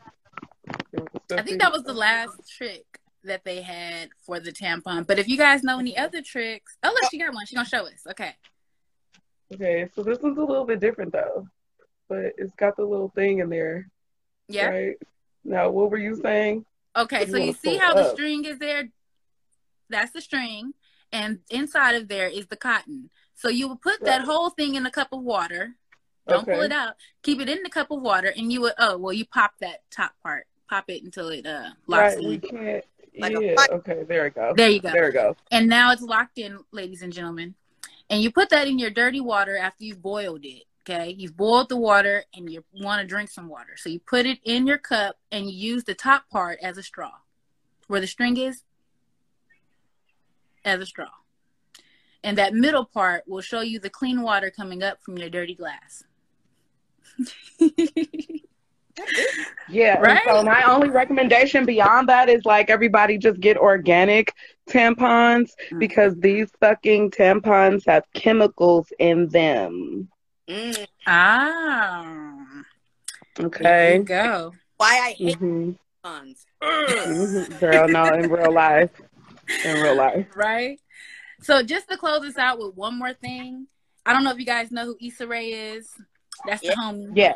I think that was the last trick that they had for the tampon. But if you guys know any other tricks, oh look, she got one. She's gonna show us. Okay. Okay, so this one's a little bit different though, but it's got the little thing in there, Yeah. right? Now, what were you saying? Okay. You So you see how the string is there? That's the string, and inside of there is the cotton. So you will put that Right. whole thing in a cup of water. Don't pull it out. Keep it in the cup of water, and you would. Oh well, you pop that top part. Pop it until it uh locks Right, in. we can't. Like yeah. Okay, there we go. There you go. There we go. And now it's locked in, ladies and gentlemen. And you put that in your dirty water after you've boiled it. Okay. You've boiled the water and you want to drink some water. So you put it in your cup and you use the top part as a straw. Where the string is, as a straw. And that middle part will show you the clean water coming up from your dirty glass. Yeah. Right? So my only recommendation beyond that is like everybody just get organic tampons Mm. because these fucking tampons have chemicals in them. Mm. ah. There Okay. you go. Why I hate hmm puns. Girl, no, in real life. In real life. right? So just to close this out with one more thing, I don't know if you guys know who Issa Rae is. That's Yeah. the homie. Yeah.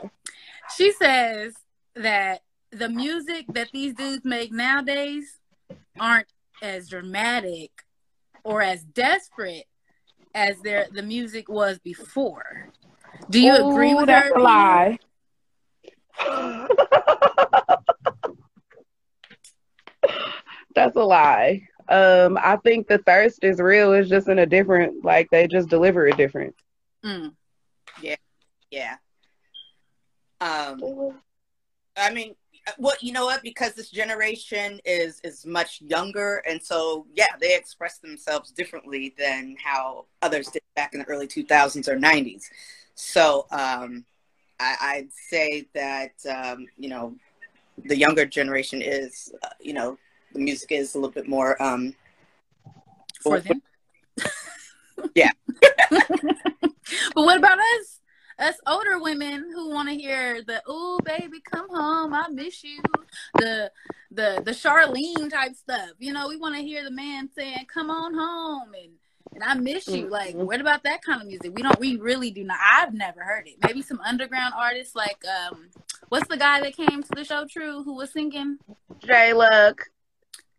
She says that the music that these dudes make nowadays aren't as dramatic or as desperate as their the music was before. Do you agree Ooh, with that's her? a lie. that's a lie. Um, I think the thirst is real. It's just in a different, like they just deliver it different. Mm. Yeah. Um, I mean, well, you know what? Because this generation is is much younger, and so yeah, they express themselves differently than how others did back in the early 2000s or 90s. So um, I, I'd say that um, you know the younger generation is, uh, you know, the music is a little bit more. Um, For them. Yeah. but what about us? Us older women who want to hear the "Ooh, baby, come home, I miss you." The the the Charlene type stuff. You know, we want to hear the man saying, "Come on home," and and I miss you. Like, Mhm. what about that kind of music? We don't. We really do not. I've never heard it. Maybe some underground artists like um, what's the guy that came to the show? True, who was singing? J Luck.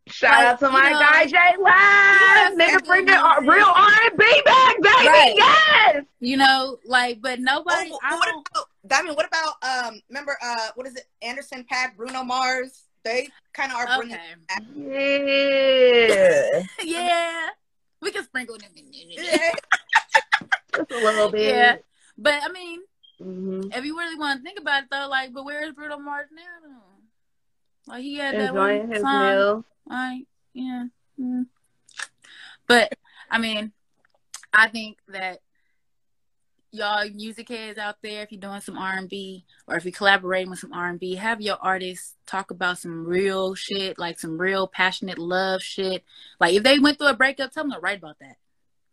Shout Like, out to my know- guy J Luck. Yes, Nigga bringing absolutely. real R and B back, baby. Right. Yes. You know, like, but nobody. Oh, I but what don't. about Diamond? What about um? Remember uh, what is it? Anderson .Paak, Bruno Mars. They kind of are bringing. Okay. Yeah. yeah, we can sprinkle them in. Yeah. Just a little bit. Yeah. But I mean, hmm if you really want to think about it, though, like, but where is Bruno Mars now? Like he had that Enjoying one his song. meal. Like, yeah. mm. But I mean, I think that y'all music heads out there, if you're doing some R and B or if you're collaborating with some R and B, have your artists talk about some real shit, like some real passionate love shit. Like if they went through a breakup, tell them to write about that.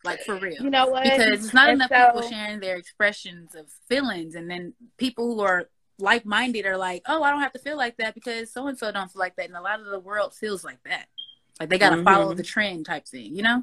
Like for real You know what? because it's not And enough so- people sharing their expressions of feelings and then people who are like-minded are like oh i don't have to feel like that because so and so don't feel like that and a lot of the world feels like that like they gotta Mhm. follow the trend type thing you know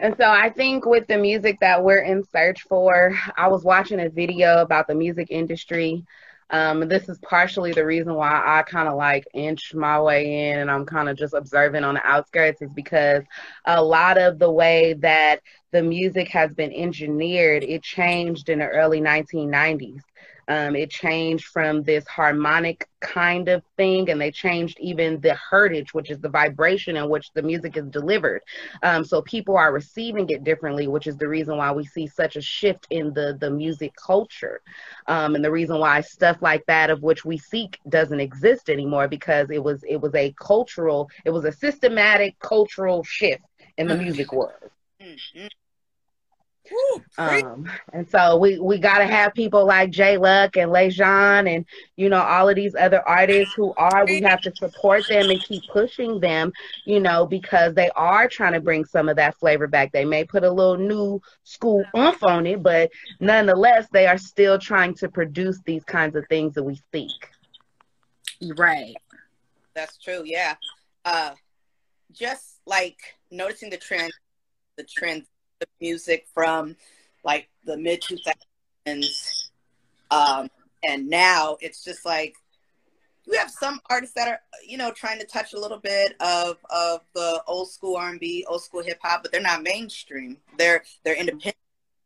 And so I think with the music that we're in search for, I was watching a video about the music industry. Um, this is partially the reason why I kind of like inch my way in and I'm kind of just observing on the outskirts is because a lot of the way that the music has been engineered, it changed in the early 1990s. Um, it changed from this harmonic kind of thing, and they changed even the hertage, which is the vibration in which the music is delivered. Um, so people are receiving it differently, which is the reason why we see such a shift in the the music culture, um, and the reason why stuff like that of which we seek doesn't exist anymore because it was it was a cultural, it was a systematic cultural shift in the Mhm. music world. Woo. Um, and so we we gotta have people like J Luck and Lejean and you know all of these other artists who are we have to support them and keep pushing them, you know, because they are trying to bring some of that flavor back. They may put a little new school oomph on it, but nonetheless they are still trying to produce these kinds of things that we seek. right That's true. Yeah. Uh, just like noticing the trend, the trend of music from like the mid 2000s, um, and now it's just like you have some artists that are you know trying to touch a little bit of of the old school R&B, old school hip hop, but they're not mainstream. They're they're independent.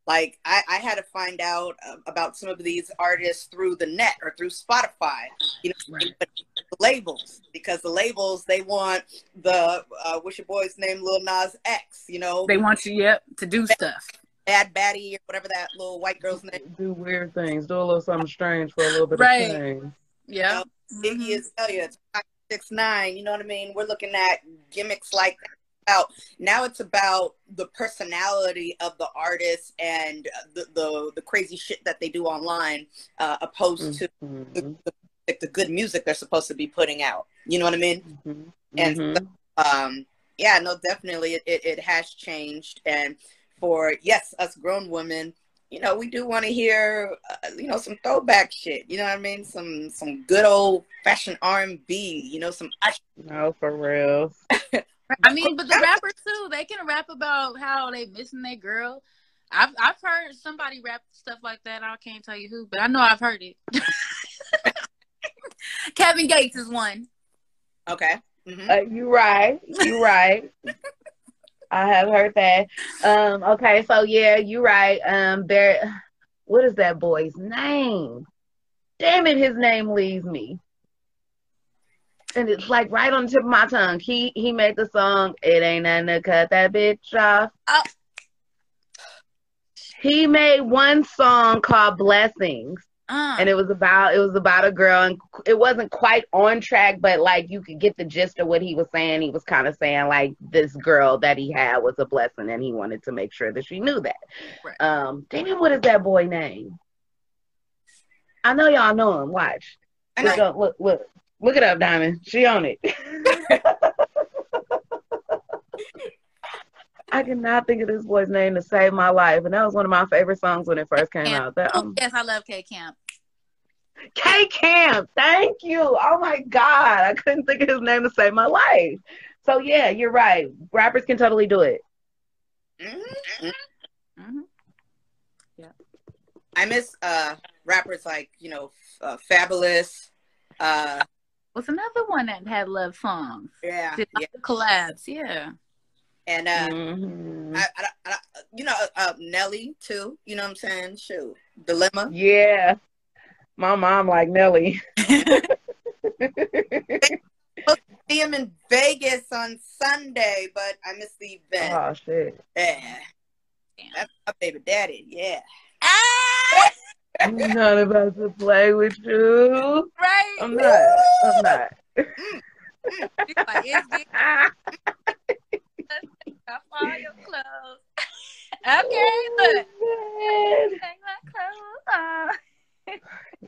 Like I, I had to find out uh, about some of these artists through the net or through Spotify. You know, Right. But the labels because the labels they want the uh, what's your boy's name, Lil Nas X. You know, they want you yep to do stuff Bad Baddie or whatever that little white girl's name. Do weird things, do a little something strange for a little bit Right. of change. yeah Iggy Azalea, six nine. You know what I mean? We're looking at gimmicks like that. Out now, it's about the personality of the artist and the the, the crazy shit that they do online, uh, opposed to Mhm. the, the, the good music they're supposed to be putting out. You know what I mean? Mhm. And Mhm. um yeah no definitely it, it, it has changed and for yes us grown women you know we do want to hear uh, you know some throwback shit you know what i mean some some good old fashioned r&b you know some Usher. No, for real. i mean but the rappers too they can rap about how they missing their girl I've I've heard somebody rap stuff like that. I can't tell you who, but I know I've heard it. Kevin Gates is one. okay hmm Uh, you right. You right. I have heard that. Um, okay, so yeah, you right. Um, there. What is that boy's name? Damn it, his name leaves me. And it's like right on the tip of my tongue. He he made the song "It Ain't Nothing to Cut That Bitch Off." Oh. He made one song called "Blessings." Uh, and it was about it was about a girl and it wasn't quite on track but like you could get the gist of what he was saying. He was kind of saying like this girl that he had was a blessing and he wanted to make sure that she knew that. Right. um damn what is that boy name? I know y'all know him. Watch. Look up look look look it up diamond. She on it I cannot think of this boy's name to save my life, and that was one of my favorite songs when it first came Camp. out. That oh, um, yes, I love K Camp. K Camp. Thank you. Oh my God. I couldn't think of his name to save my life. So yeah, you're right. Rappers can totally do it. Mhm. Mhm. I miss uh rappers like you know uh, Fabolous. Uh, What's another one that had love songs? yeah, Did yeah. collabs, yeah. And uh, Mhm. I, I, I, you know, uh, Nelly too. You know what I'm saying? Shoot, Dilemma. Yeah. My mom like Nelly. See him in Vegas on Sunday, but I missed the event. oh shit. yeah, Damn. that's my baby daddy. Yeah. I'm not about to play with you. right. I'm not. I'm not. Like, it's big. Off all your clothes. okay, look. Take my clothes off.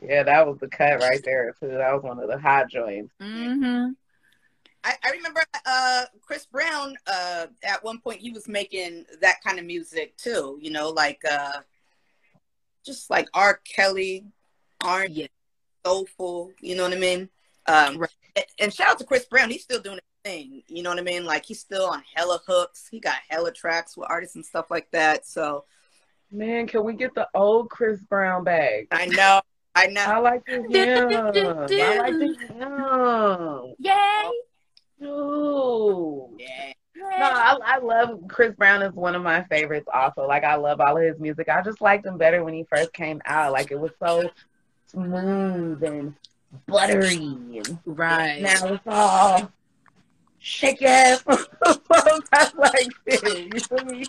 Yeah, that was the cut right there too. That was one of the hot joints. Mm-hmm. I, I remember uh, Chris Brown. Uh, at one point, he was making that kind of music too. You know, like uh, just like R. Kelly, aren't Yeah. soulful. You know what I mean? Um, Right. and, and shout out to Chris Brown. He's still doing his thing. You know what I mean? Like he's still on hella hooks. He got hella tracks with artists and stuff like that. So Man, can we get the old Chris Brown back? I know, I know. I like the hymn. I like the hymn. Yay. Ooh. Yeah. No, I, I love Chris Brown is one of my favorites also. Like I love all of his music. I just liked him better when he first came out. Like it was so smooth and buttery. Right. now it's all shake your ass like this. You feel me?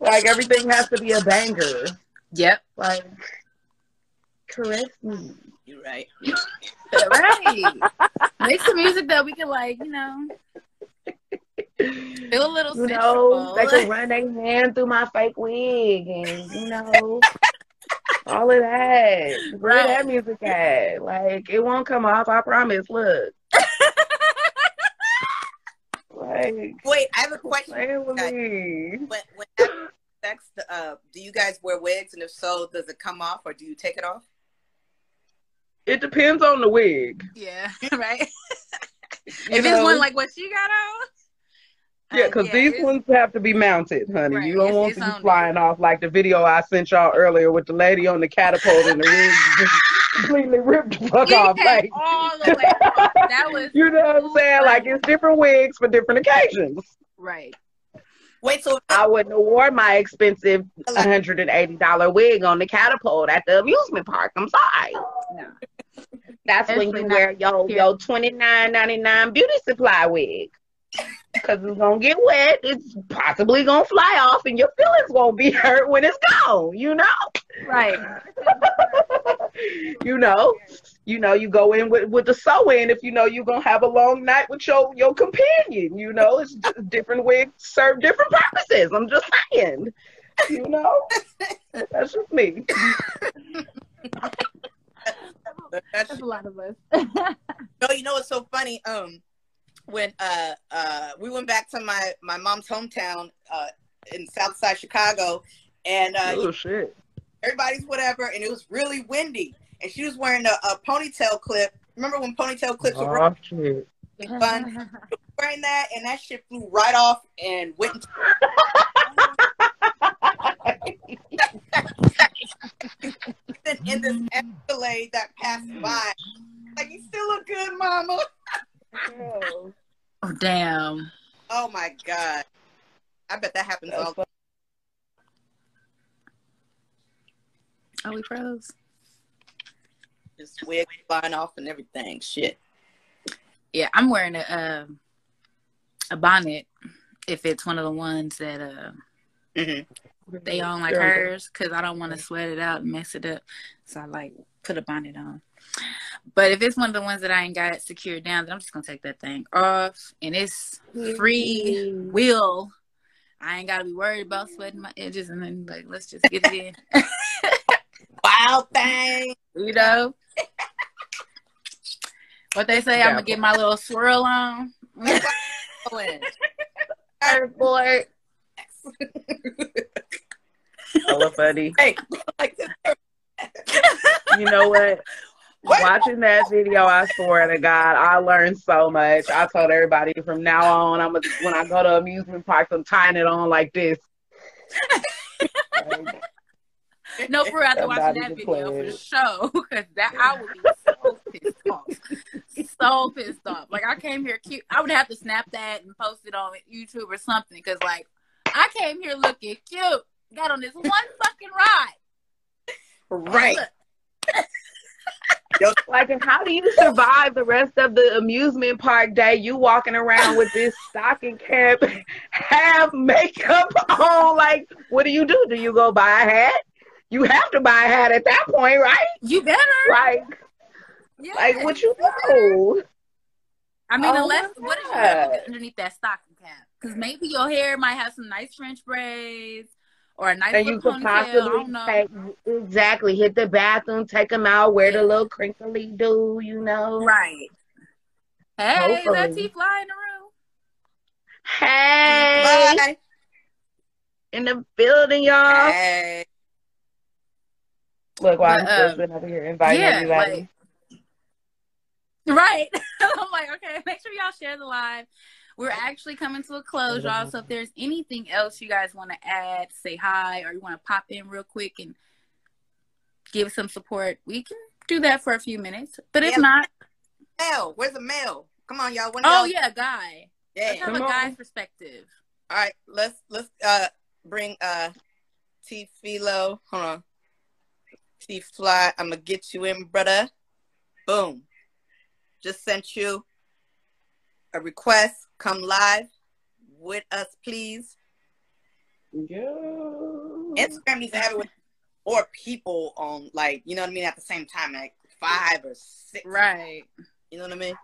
Like everything has to be a banger. Yep. Like caress me. You're right. right. Make some music that we can like, you know, feel a little You know, they can run their hand through my fake wig and you know all of that. Where Right. that music at? Like it won't come off, I promise. Look. Like Wait, I have a question. with me. When when sex, uh, do you guys wear wigs? And if so, does it come off or do you take it off? It depends on the wig. yeah, right. if it's one like what she got on. Yeah, uh, because these ones have to be mounted, honey. Right, You don't it's- want it's to be flying off like the video I sent y'all earlier with the lady on the catapult and the wig completely ripped the fuck He off. came Like, all the way. off. That was you know what I'm saying? Like it's different wigs for different occasions. right. Wait, so I wouldn't have worn my expensive $180 wig on the catapult at the amusement park. I'm sorry. No. That's when you not wear your here. your twenty nine ninety nine beauty supply wig. Cause it's gonna get wet, it's possibly gonna fly off, and your feelings won't be hurt when it's gone. You know, Right. you know, you know. You go in with with the sew in if you know you're gonna have a long night with your your companion. You know, it's just different wigs serve different purposes. I'm just saying. You know, that's just me. that's, That's a lot of us. no, you know what's so funny? Um, when uh uh we went back to my my mom's hometown uh in Southside Chicago, and uh oh shit. everybody's whatever, and it was really windy, and she was wearing a, a ponytail clip. Remember when ponytail clips were Oh shit. fun? Wearing that, and that shit flew right off and went into in this Escalade that passed by. Like, you still look good, mama. Oh, Oh, damn. Oh my god. I bet that happens all that's Oh, we froze. just wig flying off and everything. Shit. Yeah, I'm wearing a uh, a bonnet if it's one of the ones that uh hmm they on like Sure. hers because I don't want to sweat it out and mess it up. So I like put a bonnet on. But if it's one of the ones that I ain't got it secured down, then I'm just gonna take that thing off and it's free will. I ain't gotta be worried about sweating my edges and then like let's just get it in. Wild thing. you know? What they say, I'm gonna get my little swirl on. Airport. Hella buddy. hey, like. You know what? Watching that video, I swear to God, I learned so much. I told everybody from now on, I'm a, when I go to amusement parks, I'm tying it on like this. No, for real, after watching that video for playing. sure, because that I would be so pissed off, so pissed off. Like I came here cute. I would have to snap that and post it on YouTube or something, because like I came here looking cute, got on this one fucking ride. Right. Like, and how do you survive the rest of the amusement park day? You walking around with this stocking cap, have makeup on. Like, what do you do? Do you go buy a hat? You have to buy a hat at that point, right? You better. Like, Yeah. like what you do? I mean, Oh unless what is underneath that stocking? Because maybe your hair might have some nice French braids or a nice And you could possibly take exactly hit the bathroom, take them out, wear the little crinkly do, you know. Right. Hey, is that Hopefully. T fly in the room? Hey, Bye. in the building, y'all. Hey. Look, while I'm But, um, sitting over here inviting yeah, everybody. like right. I'm like, okay, make sure y'all share the live. We're actually coming to a close, y'all. So if there's anything else you guys want to add, say hi, or you want to pop in real quick and give some support, we can do that for a few minutes. But if Yeah. not, Mel, where's the mail? Come on, y'all. When oh y'all- yeah, guy. Let's yeah. have Come a on. guy's perspective. All right, let's let's uh bring uh T Philo. Hold on. T Fly, I'm gonna get you in, brother. Boom. Just sent you a request. Come live with us, please. Yeah. Instagram needs to have it with more people on, like, you know what I mean, at the same time, like five or six. Right. You know what I mean?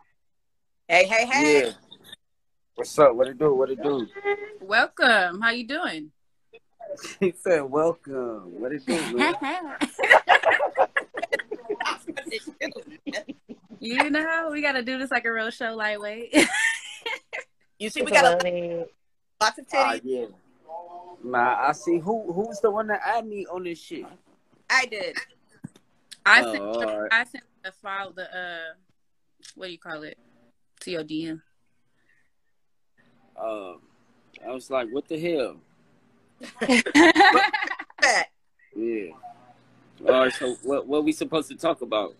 Hey, hey, hey. Yeah. What's up? What it do? What it do? Welcome. How you doing? he said, "Welcome." What it do, man? you know, we gotta do this like a real show lightweight. you see, we got a Funny. lots of Ah, titties. yeah. Nah, I see. Who who's the one that add me on this shit? I did. I Oh, sent alright. I sent the file the uh what do you call it? To your DM. Um, I was like, "What the hell?" Yeah. All right. So what what we supposed to talk about?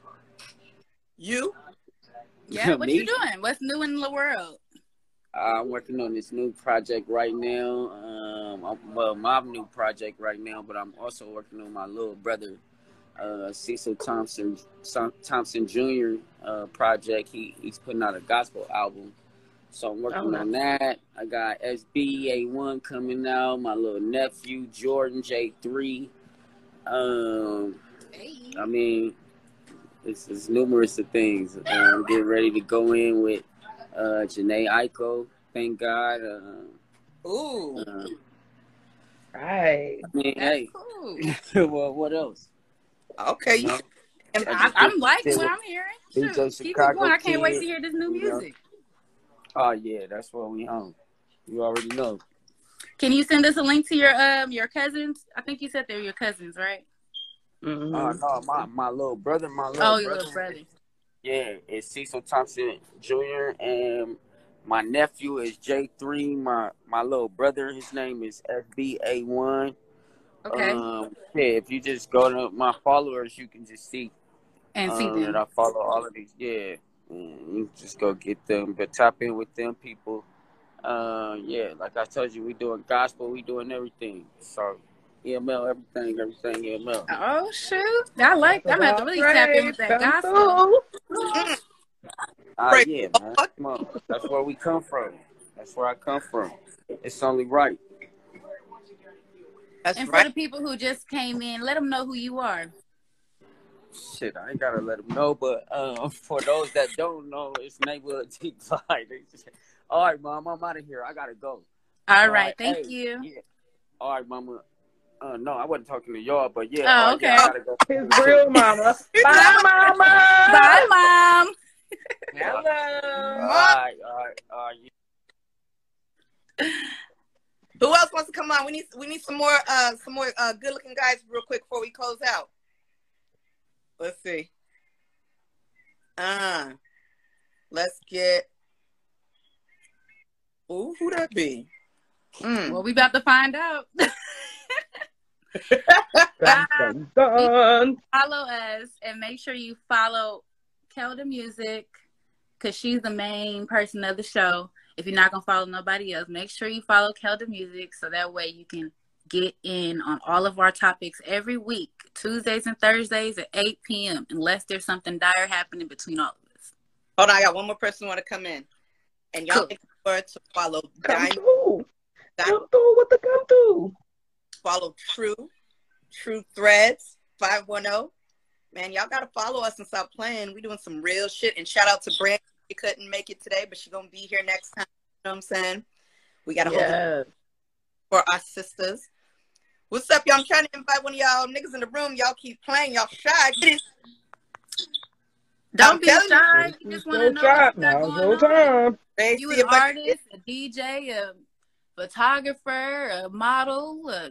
You? yeah, what Me? you doing? What's new in the world? I'm working on this new project right now. Um, I'm, well, my new project right now, but I'm also working on my little brother, uh, Cecil Thompson Thompson Jr. Uh, project. He he's putting out a gospel album, so I'm working Oh, on that. I got SBA1 coming out. My little nephew Jordan J3. Um, Hey. I mean, it's, it's numerous of things. Uh, I'm getting ready to go in with uh, Jhené Aiko. Thank God. Uh, Ooh. uh, Right. I mean, That's hey, cool. well, what else? Okay. You know? And I, I'm liking what I'm hearing. DJ Shoot, keep it going. I can't wait to hear this new you know. music. Oh yeah, that's what we on. You already know. Can you send us a link to your um your cousins? I think you said they're your cousins, right? Oh no, my my little brother, my little Oh, your little brother. Yeah, it's Cecil Thompson Jr. and my nephew is J3. My my little brother, his name is FBA1. Okay. Um, yeah, if you just go to my followers, you can just see and see um, them. that I follow all of these. Yeah, and you just go get them, but tap in with them people. Uh, yeah, like I told you, we doing gospel, we doing everything. So EML, everything, everything EML. Oh shoot! I like. I'm gonna have to really tap in with that gospel. through. Ah, Praise yeah, man. Come on, that's where we come from. That's where I come from. It's only right. That's And for right. the people who just came in, let them know who you are. Shit, I ain't gotta let them know, but um, for those that don't know, it's neighborhood T Clyde. All right, mom, I'm out of here. I gotta go. All All right, right, thank hey, you. Yeah. All right, mama. Uh, no, I wasn't talking to y'all, but yeah. Oh, all right, yeah, okay. I gotta go. His real mama. Bye, mama. Bye, mom. Hello. All right, all right, all right. Who else wants to come on? We need we need some more uh some more uh good looking guys real quick before we close out. Let's see. Uh let's get Ooh, who that be? Mm. Well, we about to find out. Dun, dun, dun. follow us and make sure you follow Kelda Music because she's the main person of the show. If you're not gonna follow nobody else, make sure you follow Kelda Music so that way you can get in on all of our topics every week, Tuesdays and Thursdays at 8 p.m. Unless there's something dire happening between all of us. Hold on, I got one more person want to come in. And y'all Cool. make sure to follow Come through. Di- Come through with the come through. Follow True, True Threads, 510. Man, y'all gotta follow us and stop playing. We doing some real shit. And shout out to Brand. She couldn't make it today, but she gonna be here next time. You know what I'm saying? We gotta hold it for our sisters. What's up, y'all? I'm trying to invite one of y'all niggas in the room. Y'all keep playing. Y'all shy. Don't I'm be telling you. shy. You just want to know what you going no on. time. Babe, You see an if I can artist, a DJ, a photographer, a model, a,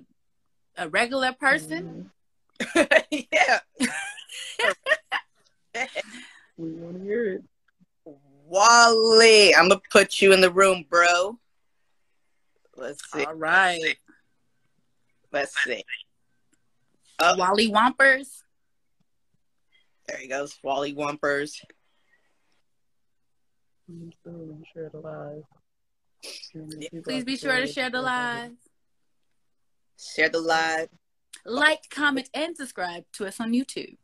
a regular person. Mm-hmm. get- yeah. We want to hear it. Wally, I'm gonna put you in the room, bro. Let's see. All right. Let's see. Oh, Wally Wompers. there he goes. Wally Wumpers. I'm still gonna share the live. Please be sure to share the live. Share the live. Like, comment, and subscribe to us on YouTube.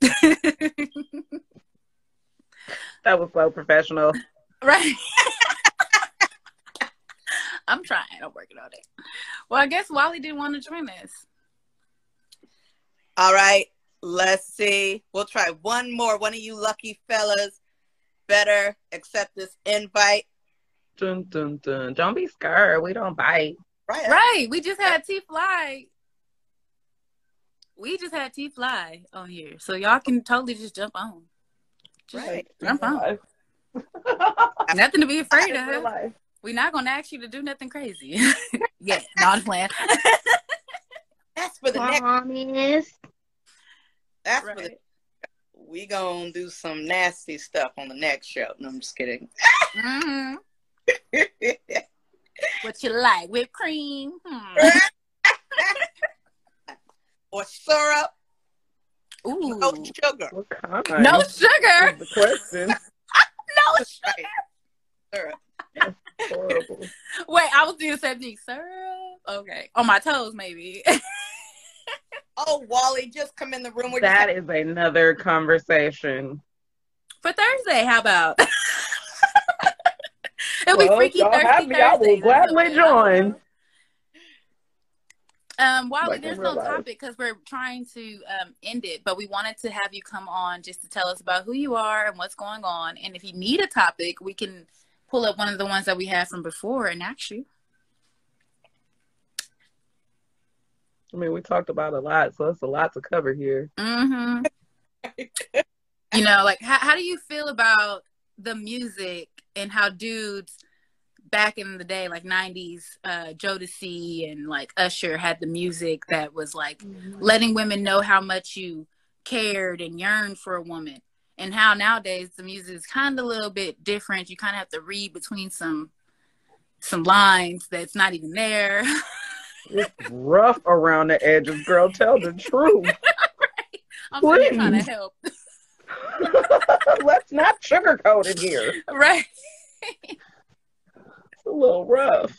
That was so professional. right. I'm trying. I'm working on it. Well, I guess Wally didn't want to join us. All right. Let's see. We'll try one more. One of you lucky fellas better accept this invite. Dun, dun, dun. Don't be scared. We don't bite. Right. Right. We just had T Fly. We just had T Fly on here. So y'all can totally just jump on. Just Right. Jump on. Live. Nothing to be afraid of. We're not gonna ask you to do nothing crazy. yeah, not playing. That's for the next. Promise. That's for the. right. We gonna do some nasty stuff on the next show. No, I'm just kidding. hmm What you like? Whipped cream? Hmm. or syrup. Ooh. No sugar. What kind? No sugar. the question. No sugar. right. Syrup. Horrible. Wait, I was doing the same thing. Syrup. Okay. On my toes, maybe. Oh, Wally, just come in the room. We're That just- is another conversation. For Thursday, how about? It'll be Well, freaky y'all Thursday. have me. I will gladly something. I don't join. Um, Wally, Like there's no life. topic because we're trying to um, end it, but we wanted to have you come on just to tell us about who you are and what's going on. And if you need a topic, we can pull up one of the ones that we had from before and ask you. I mean, we talked about a lot, so it's a lot to cover here. hmm you know, like how how do you feel about the music and how dudes back in the day, like '90s, uh, Jodeci and like Usher had the music that was like letting women know how much you cared and yearned for a woman, and how nowadays the music is kind of a little bit different. You kind of have to read between some some lines that's not even there. It's rough around the edges, girl. Tell the truth. I'm still trying to help, Let's not sugarcoat it here. right? It's a little rough.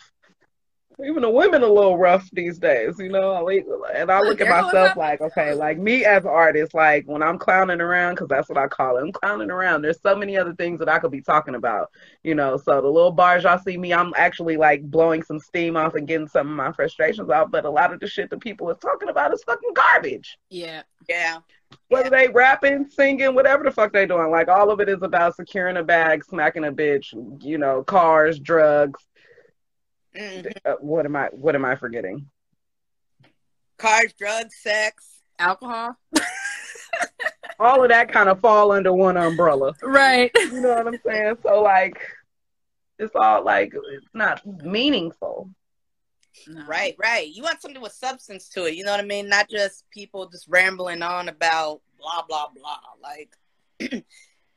Even the women a little rough these days, you know. And I look at myself like, okay, like me as an artist, like when I'm clowning around, because that's what I call it. I'm clowning around. There's so many other things that I could be talking about, you know. So the little bars y'all see me, I'm actually like blowing some steam off and getting some of my frustrations out. But a lot of the shit that people are talking about is fucking garbage. Yeah. Yeah. Whether they rapping, singing, whatever the fuck they doing, like all of it is about securing a bag, smacking a bitch, you know, cars, drugs. Mhm. Uh, what am I? What am I forgetting? Cars, drugs, sex. Alcohol. All of that kind of fall under one umbrella. Right. You know what I'm saying? So like, it's all like it's not meaningful. No. Right, right. You want something with substance to it. You know what I mean? Not just people just rambling on about blah blah blah. Like,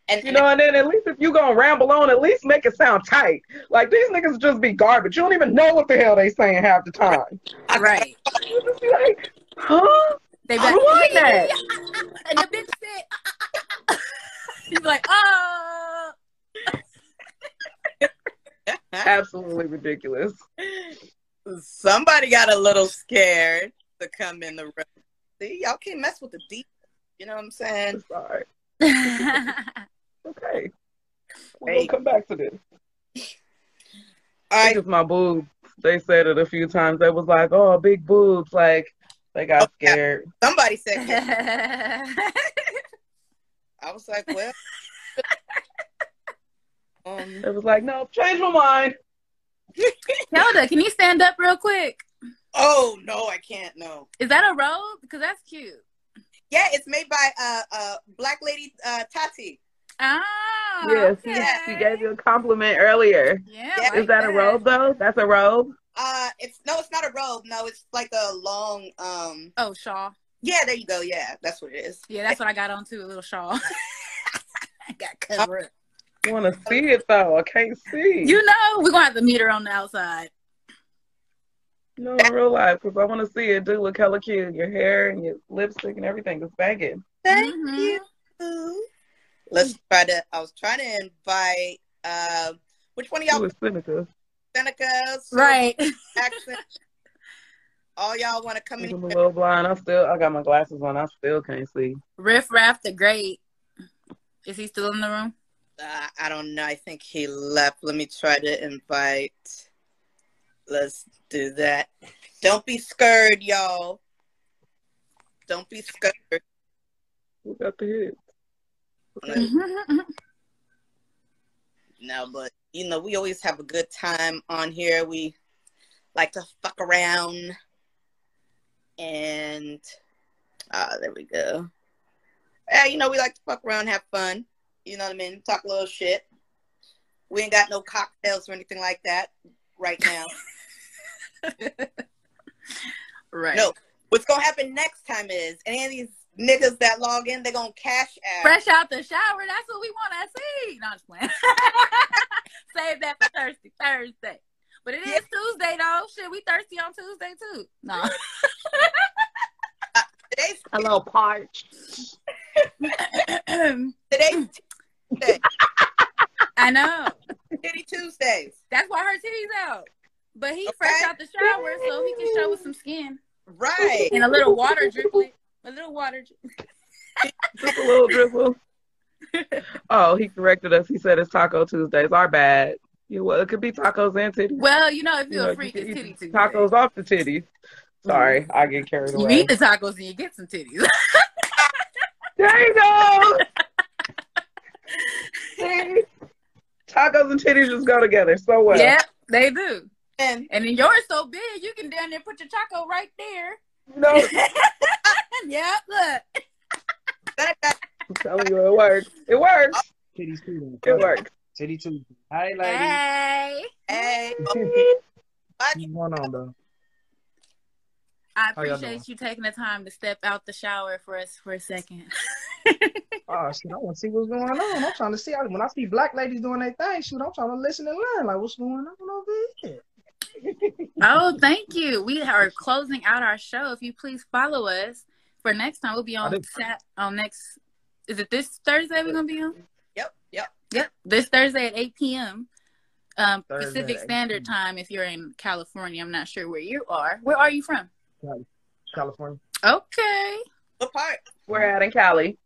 and You know, and then at least if you gonna ramble on, at least make it sound tight. Like these niggas just be garbage. You don't even know what the hell they saying half the time. Right. You just be like, huh? They I don't like that. Ah, ah, ah, and the bitch said, he's like, oh. Absolutely ridiculous. somebody got a little scared to come in the room. See, y'all can't mess with the deep. You know what I'm saying? It's all right. Oh, Okay. We'll Hey. come back to this. I right. my boobs. They said it a few times. They was like, "Oh, big boobs!" Like they got yeah. scared. Somebody said, yeah. I was like, well. um, It was like, "No, change my mind." Hilda, can you stand up real quick? oh no, I can't. No. Is that a robe? Because that's cute. Yeah, it's made by uh uh Black Lady uh Tati. Ah, yes, okay. yes, she gave you a compliment earlier. Yeah, Yeah. like Is that a robe though? That's a robe. Uh, it's no, it's not a robe. No, it's like a long. Um, Oh, shawl. yeah, there you go. Yeah, that's what it is. Yeah, that's what I got on too. A little shawl. I got covered. I want to see it though. I can't see. You know, we're gonna have to meet her on the outside. no, in real life, because I want to see it. Do look hella cute. Your hair and your lipstick and everything is banging. Thank Mhm. you. Let's try to. I was trying to invite. Uh, which one of y'all is Seneca? Senecas? Right. Accent. All y'all want to come in. I'm a little blind. I still, I got my glasses on. I still can't see. Riff Raff the Great. Is he still in the room? Uh, I don't know. I think he left. Let me try to invite. Let's do that. Don't be scared, y'all. Don't be scared. Who got the hit? No, but you know, we always have a good time on here. We like to fuck around. And ah, there we go. Yeah, you know, we like to fuck around, have fun. You know what I mean? Talk a little shit. We ain't got no cocktails or anything like that right now. right. No. What's gonna happen next time is any of these niggas that log in, they're gonna cash out. Fresh out the shower. That's what we want to see. No, I'm just playing. Save that for Thursday. Thursday. But it is Yeah. Tuesday though. Shit, we thirsty on Tuesday too. No. Uh, today's A little parched. today's Tuesday. I know. Titty Tuesdays. That's why her titties out. But he Okay. fresh out the shower so he can show with some skin Right. and a little water driplet. A little water. Dri- Just a little drizzle. Oh, he corrected us. He said it's Taco Tuesdays. Our bad. You well, it could be tacos and titties. well, you know, if You you're know, a freak, you it's titty eat Tuesday. Tacos off the titties. Sorry, mm-hmm. I get carried away. You eat the tacos and you get some titties. There you go. See? Tacos and titties just go together so well. Yep, they do. And And then yours so big, you can down there put your taco right there. You know, yeah, look. that, that, I'm telling you, it works. It works. Titties too. It works. Titty too. Hi, ladies. Hey, hey, What's going on, though? I appreciate you taking the time to step out the shower for us for a second. Oh, shit, I want to see what's going on. I'm trying to see. When I see black ladies doing their thing, shoot, I'm trying to listen and learn. Like, what's going on over here? oh, thank you. We are closing out our show. If you please follow us for next time, we'll be on did- sat on next. Is it this Thursday we're gonna be on? yep, yep. Yep, this Thursday at 8 p.m. Um, Thursday Pacific Standard p.m. Time. If you're in California, I'm not sure where you are. Where are you from? California. Okay. What part? We're at in Cali.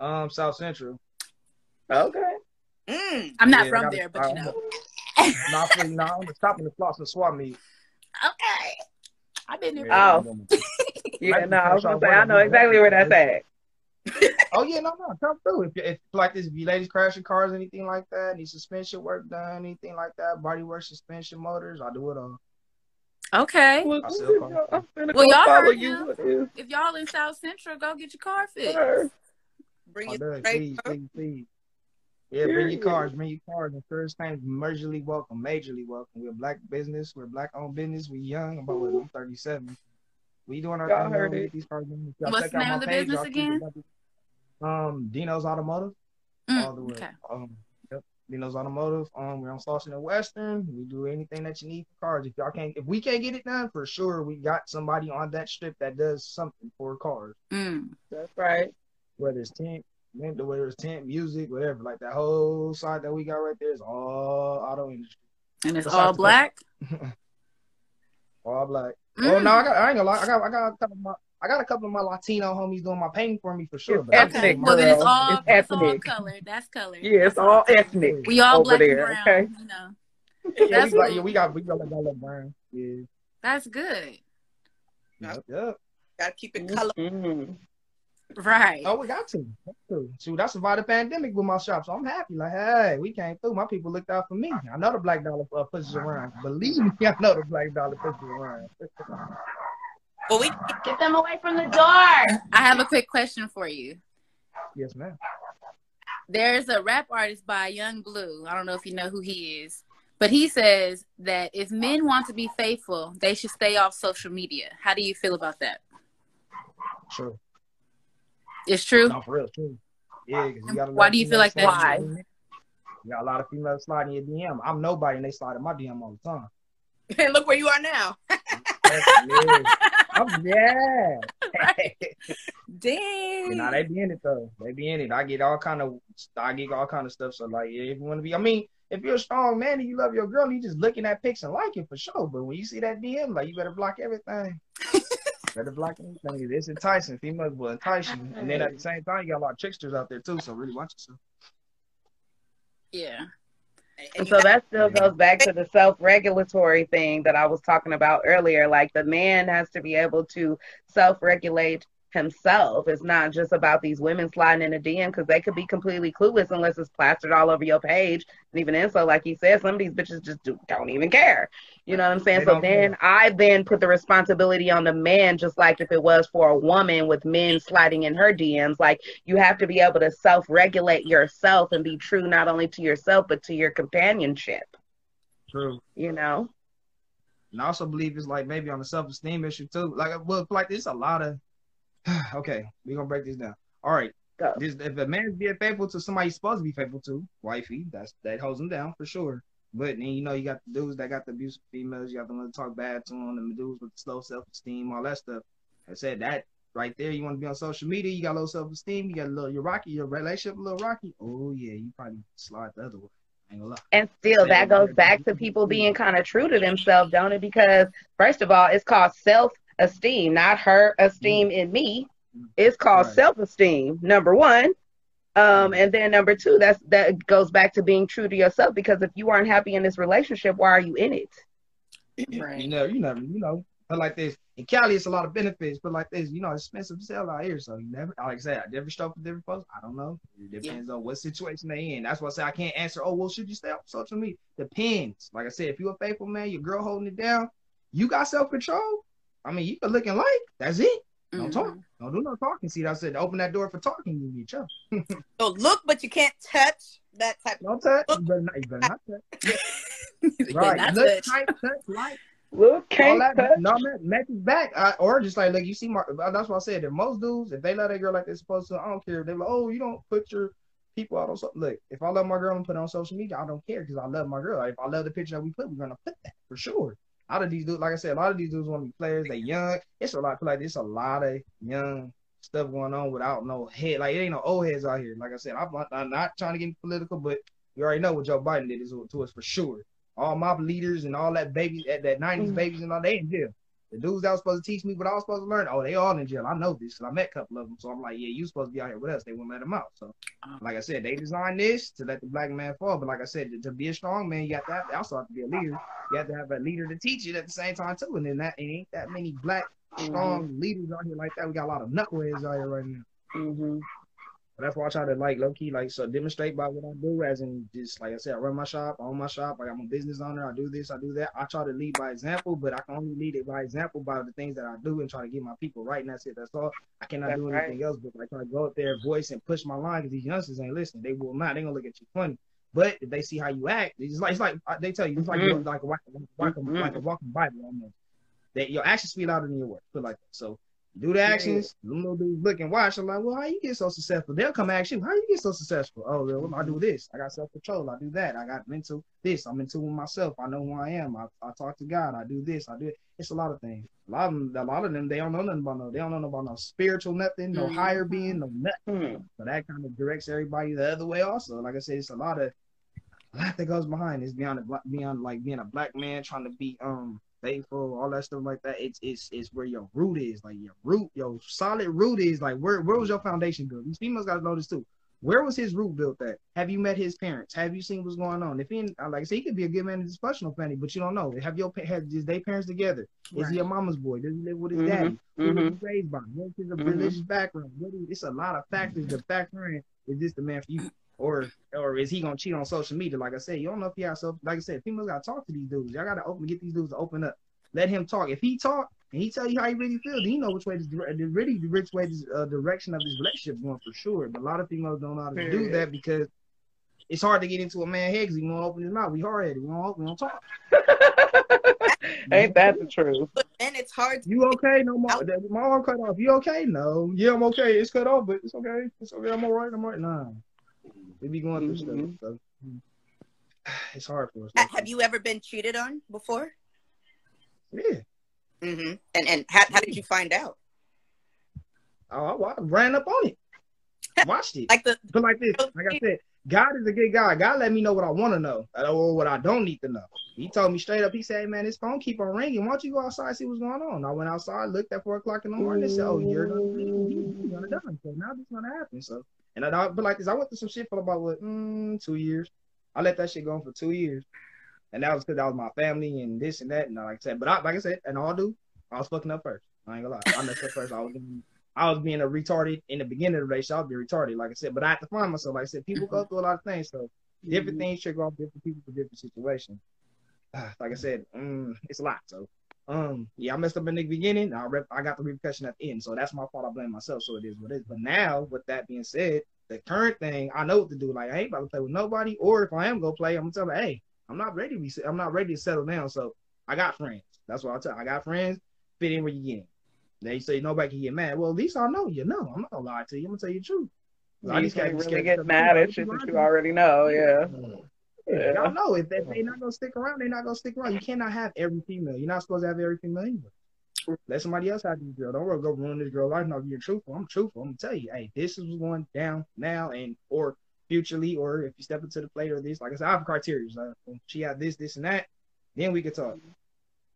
Um, South Central. Okay. Mm. I'm not Yeah, from there, but you know. Not for no, I'm just stopping the Slauson swap meet. Okay. I've been there. Oh. Yeah, no, I was gonna say I know exactly where that's at. Oh yeah, no, no, come through. If, if like this, if you ladies crashing cars, anything like that, need suspension work done, anything like that, body work, suspension, motors, I do it all. Okay. Well, I still call. I'm Well, y'all heard you. him. What is If y'all in South Central, go get your car fixed. her? Bring I it do Please, please, please. Yeah, bring your cars, bring your cars. And first thing, majorly welcome, majorly welcome. We're a black business, we're black owned business, we young. I'm about what, I'm 37. We doing our Y'all thing. heard man. It. these cars. Y'all What's the name of the page, business y'all again? Um, Dino's Automotive. Mm, all the way. okay. Um, yep. Dino's Automotive. Um, we're on Slauson and Western. We do anything that you need for cars. If y'all can't, if we can't get it done, for sure, we got somebody on that strip that does something for cars. Mm. That's right. Whether it's tent, whether it's tent, music, whatever. Like that whole side that we got right there is all auto industry, And it's Besides all black. all black. Mm. Oh no, I got. I ain't gonna lie. I got. I got a couple of my. I got a couple of my Latino homies doing my painting for me for sure. It's but I Okay. ethnic, Well, then it's all It's it's all ethnic. colored. That's colored. Yeah, it's all ethnic. We all over black there, and brown. okay? You know, Yeah, That's we got. cool. Yeah, we got. We got like that brown. Yeah. that's good. Yep. Yep. Gotta keep it color. Mhm. Right. Oh, we got to. Got to. Shoot, I survived the pandemic with my shop, so I'm happy. Like, hey, we came through. My people looked out for me. I know the black dollar uh, pushes around. Believe me, I know the black dollar pushes around. But we Get them away from the door. I have a quick question for you. yes, ma'am. There's a rap artist by Yung Bleu. I don't know if you know who he is, but he says that if men want to be faithful, they should stay off social media. How do you feel about that? Sure. It's true. No, for real, true. Yeah, 'cause you got a lot Why of do you feel females like that? sliding in. You got a lot of females sliding your DM. I'm nobody, and they slide in my DM all the time. and look where you are now. I'm, yeah. Dang. You know, they be in it though. They be in it. I get all kind of, I get all kind of stuff. So like, if you want to be, I mean, if you're a strong man and you love your girl, you just looking at pics and liking for sure. But when you see that DM, like, you better block everything. better block everything. It's enticing. Females will entice you, and then at the same time, you got a lot of tricksters out there too. So really watch yourself. yeah. And so that still goes back to the self regulatory thing that I was talking about earlier. Like the man has to be able to self regulate himself. It's not just about these women sliding in a DM because they could be completely clueless unless it's plastered all over your page. And even then, so like he said, some of these bitches just do, don't even care. You know what I'm saying? They so then I then put the responsibility on the man, just like if it was for a woman with men sliding in her DMs. Like you have to be able to self regulate yourself and be true not only to yourself but to your companionship. True. You know? And I also believe it's like maybe on the self esteem issue too. Like, well, like there's a lot of. okay, we're gonna break this down. All right. Go. This, if a man's being faithful to somebody he's supposed to be faithful to, wifey, that's that holds him down for sure. But then you know you got the dudes that got the abusive females, you got the ones that talk bad to them, the dudes with the slow self esteem, all that stuff. I said that right there. You want to be on social media, you got low self esteem, you got a little you're rocky, your relationship a little rocky. Oh yeah, you probably slide the other way. Ain't gonna lie. And still, that goes back to people being kind of true to themselves, don't it? Because, first of all, it's called self esteem, not her esteem in me. It's called Right. self esteem, number one. Um, and then number two, that's that goes back to being true to yourself. Because if you aren't happy in this relationship, why are you in it? You know, you never, you know, but like this. In Cali, it's a lot of benefits, but like this, you know, expensive to sell out here. So you never, like I said, I never stuff for different folks. I don't know. It depends on what situation they in. That's why I say I can't answer. Oh, well, should you stay off social media? Depends. Like I said, if you're a faithful man, your girl holding it down, you got self control. I mean, you can looking like that's it. Don't Mhm. talk. Don't do no talking. See, I said open that door for talking. You get your so look, but you can't touch that type. don't touch. You better not. You better not touch. Yeah, Right. not Look, touch. tight, touch, like. Look, can't that touch. no man matches back I, or just like like you see my that's what I said that most dudes if they love their girl like they're supposed to I don't care they're like oh you don't put your people out on so look if I love my girl and put it on social media I don't care because I love my girl like, if I love the picture that we put we're gonna put that for sure a lot of these dudes like I said a lot of these dudes want to be players. They young. It's a lot like it's a lot of young stuff going on without no head. Like it ain't no old heads out here. Like I said I'm not, I'm not trying to get political but you already know what Joe Biden did to us for sure. All my leaders and all that babies, that, that 90s Mhm. babies and all, they in jail. The dudes that was supposed to teach me what I was supposed to learn, oh, they all in jail. I know this because I met a couple of them. So I'm like, yeah, you supposed to be out here with us. They wouldn't let them out. So, Oh. like I said, they designed this to let the black man fall. But like I said, to, to be a strong man, you have to have, also have to be a leader. You have to have a leader to teach it at the same time too. And then that it ain't that many black strong leaders out here like that. We got a lot of knuckleheads out here right now. hmm But that's why I try to like low key like so demonstrate by what I do, as in just like I said, I run my shop, I own my shop, like I got my business owner, I do this, I do that. I try to lead by example, but I can only lead it by example by the things that I do and try to get my people right. And that's it. That's all. I cannot That's do right. anything else but like try to go up there, voice and push my line because these youngsters ain't listening. They will not. They gonna look at you funny. But if they see how you act, it's like it's like uh, they tell you it's like Mhm. like a, like a, like a, like a walking Bible almost. That your actions speak louder than your words. Put like that. So do the actions. Them little dudes look and watch. I'm like, well, how you get so successful? They'll come ask you, how you get so successful? Oh, well, I do this. I got self control. I do that. I got mental this. I'm into myself. I know who I am. I, I talk to God. I do this. I do it. It's a lot of things. A lot of them, a lot of them, they don't know nothing about no. They don't know about no spiritual nothing, no Mhm. higher being, no nothing. Hmm. So that kind of directs everybody the other way. Also, like I said, it's a lot of a lot that goes behind. It's beyond black, beyond like being a black man trying to be um faithful, all that stuff like that. It's it's it's where your root is, like your root, your solid root is like where where was your foundation built? These females got to know this too. Where was his root built at? Have you met his parents? Have you seen what's going on? If he, like I say, he could be a good man in his dysfunctional family, but you don't know. Have your have is they parents together? Is he a mama's boy? Does he live with his Mhm. daddy? Who was Mhm. he raised by? What's his Mhm. religious background? What is, it's a lot of factors to factor in. Is this the man for you? Or or is he gonna cheat on social media? Like I said, you don't know if he has so like I said, females gotta talk to these dudes. Y'all gotta open get these dudes to open up. Let him talk. If he talk and he tell you how he really feel, then you know which way this dire- the really the which way this uh, direction of this relationship going for sure. But a lot of females don't know how to do Period. that because it's hard to get into a man head because he won't open his mouth. We hard headed. We won't we don't talk. Ain't that the truth? But then it's hard to You okay? No, my, my arm cut off. You okay? No. Yeah, I'm okay. It's cut off, but it's okay. It's okay. I'm all right. I'm all right. Nah. We be going through Mhm. stuff. So. It's hard for us. Ha- Have you ever been cheated on before? Yeah. hmm And and how, how did you find out? Oh, I, I ran up on it. Watched it. Like the But like this, like I said, God is a good guy. God let me know what I want to know or what I don't need to know. He told me straight up. He said, hey, "Man, this phone keep on ringing. Why don't you go outside and see what's going on?" I went outside, looked at four o'clock in the morning, and said, "Oh, you're gonna, you're gonna die." So now this is gonna happen. So, and I, but like this, I went through some shit for about what mm, two years. I let that shit go on for two years, and that was because that was my family and this and that. And like I said, but I, like I said, and all do, I was fucking up first. I ain't gonna lie, I messed up first. I was. I was being a retarded in the beginning of the race. I was being retarded, like I said, but I had to find myself. Like I said, people go through a lot of things, so different things trigger off different people for different situations. Like I said, mm, it's a lot. So, um, yeah, I messed up in the beginning. I rep- I got the repercussion at the end, so that's my fault. I blame myself. So it is what it is. But now, with that being said, the current thing, I know what to do. Like I ain't about to play with nobody, or if I am gonna play, I'm gonna tell them, hey, I'm not ready to be. I'm not ready to settle down. So I got friends. That's what I tell. I got friends. Fit in where you get in. They say nobody can get mad. Well, at least I know you know. I'm not gonna lie to you. I'm gonna tell you the truth. You can't really get mad at shit that you already know. Yeah. Yeah, Y'all know if, if they not gonna stick around, they're not gonna stick around. You cannot have every female. You're not supposed to have every female anyway. Let somebody else have this girl. Don't worry, go ruin this girl life. No, if you're truthful, I'm truthful. I'm gonna tell you, hey, this is what's going down now and or futurely, or if you step into the plate or this, like I said, I have criteria. Like, she had this, this, and that, then we could talk.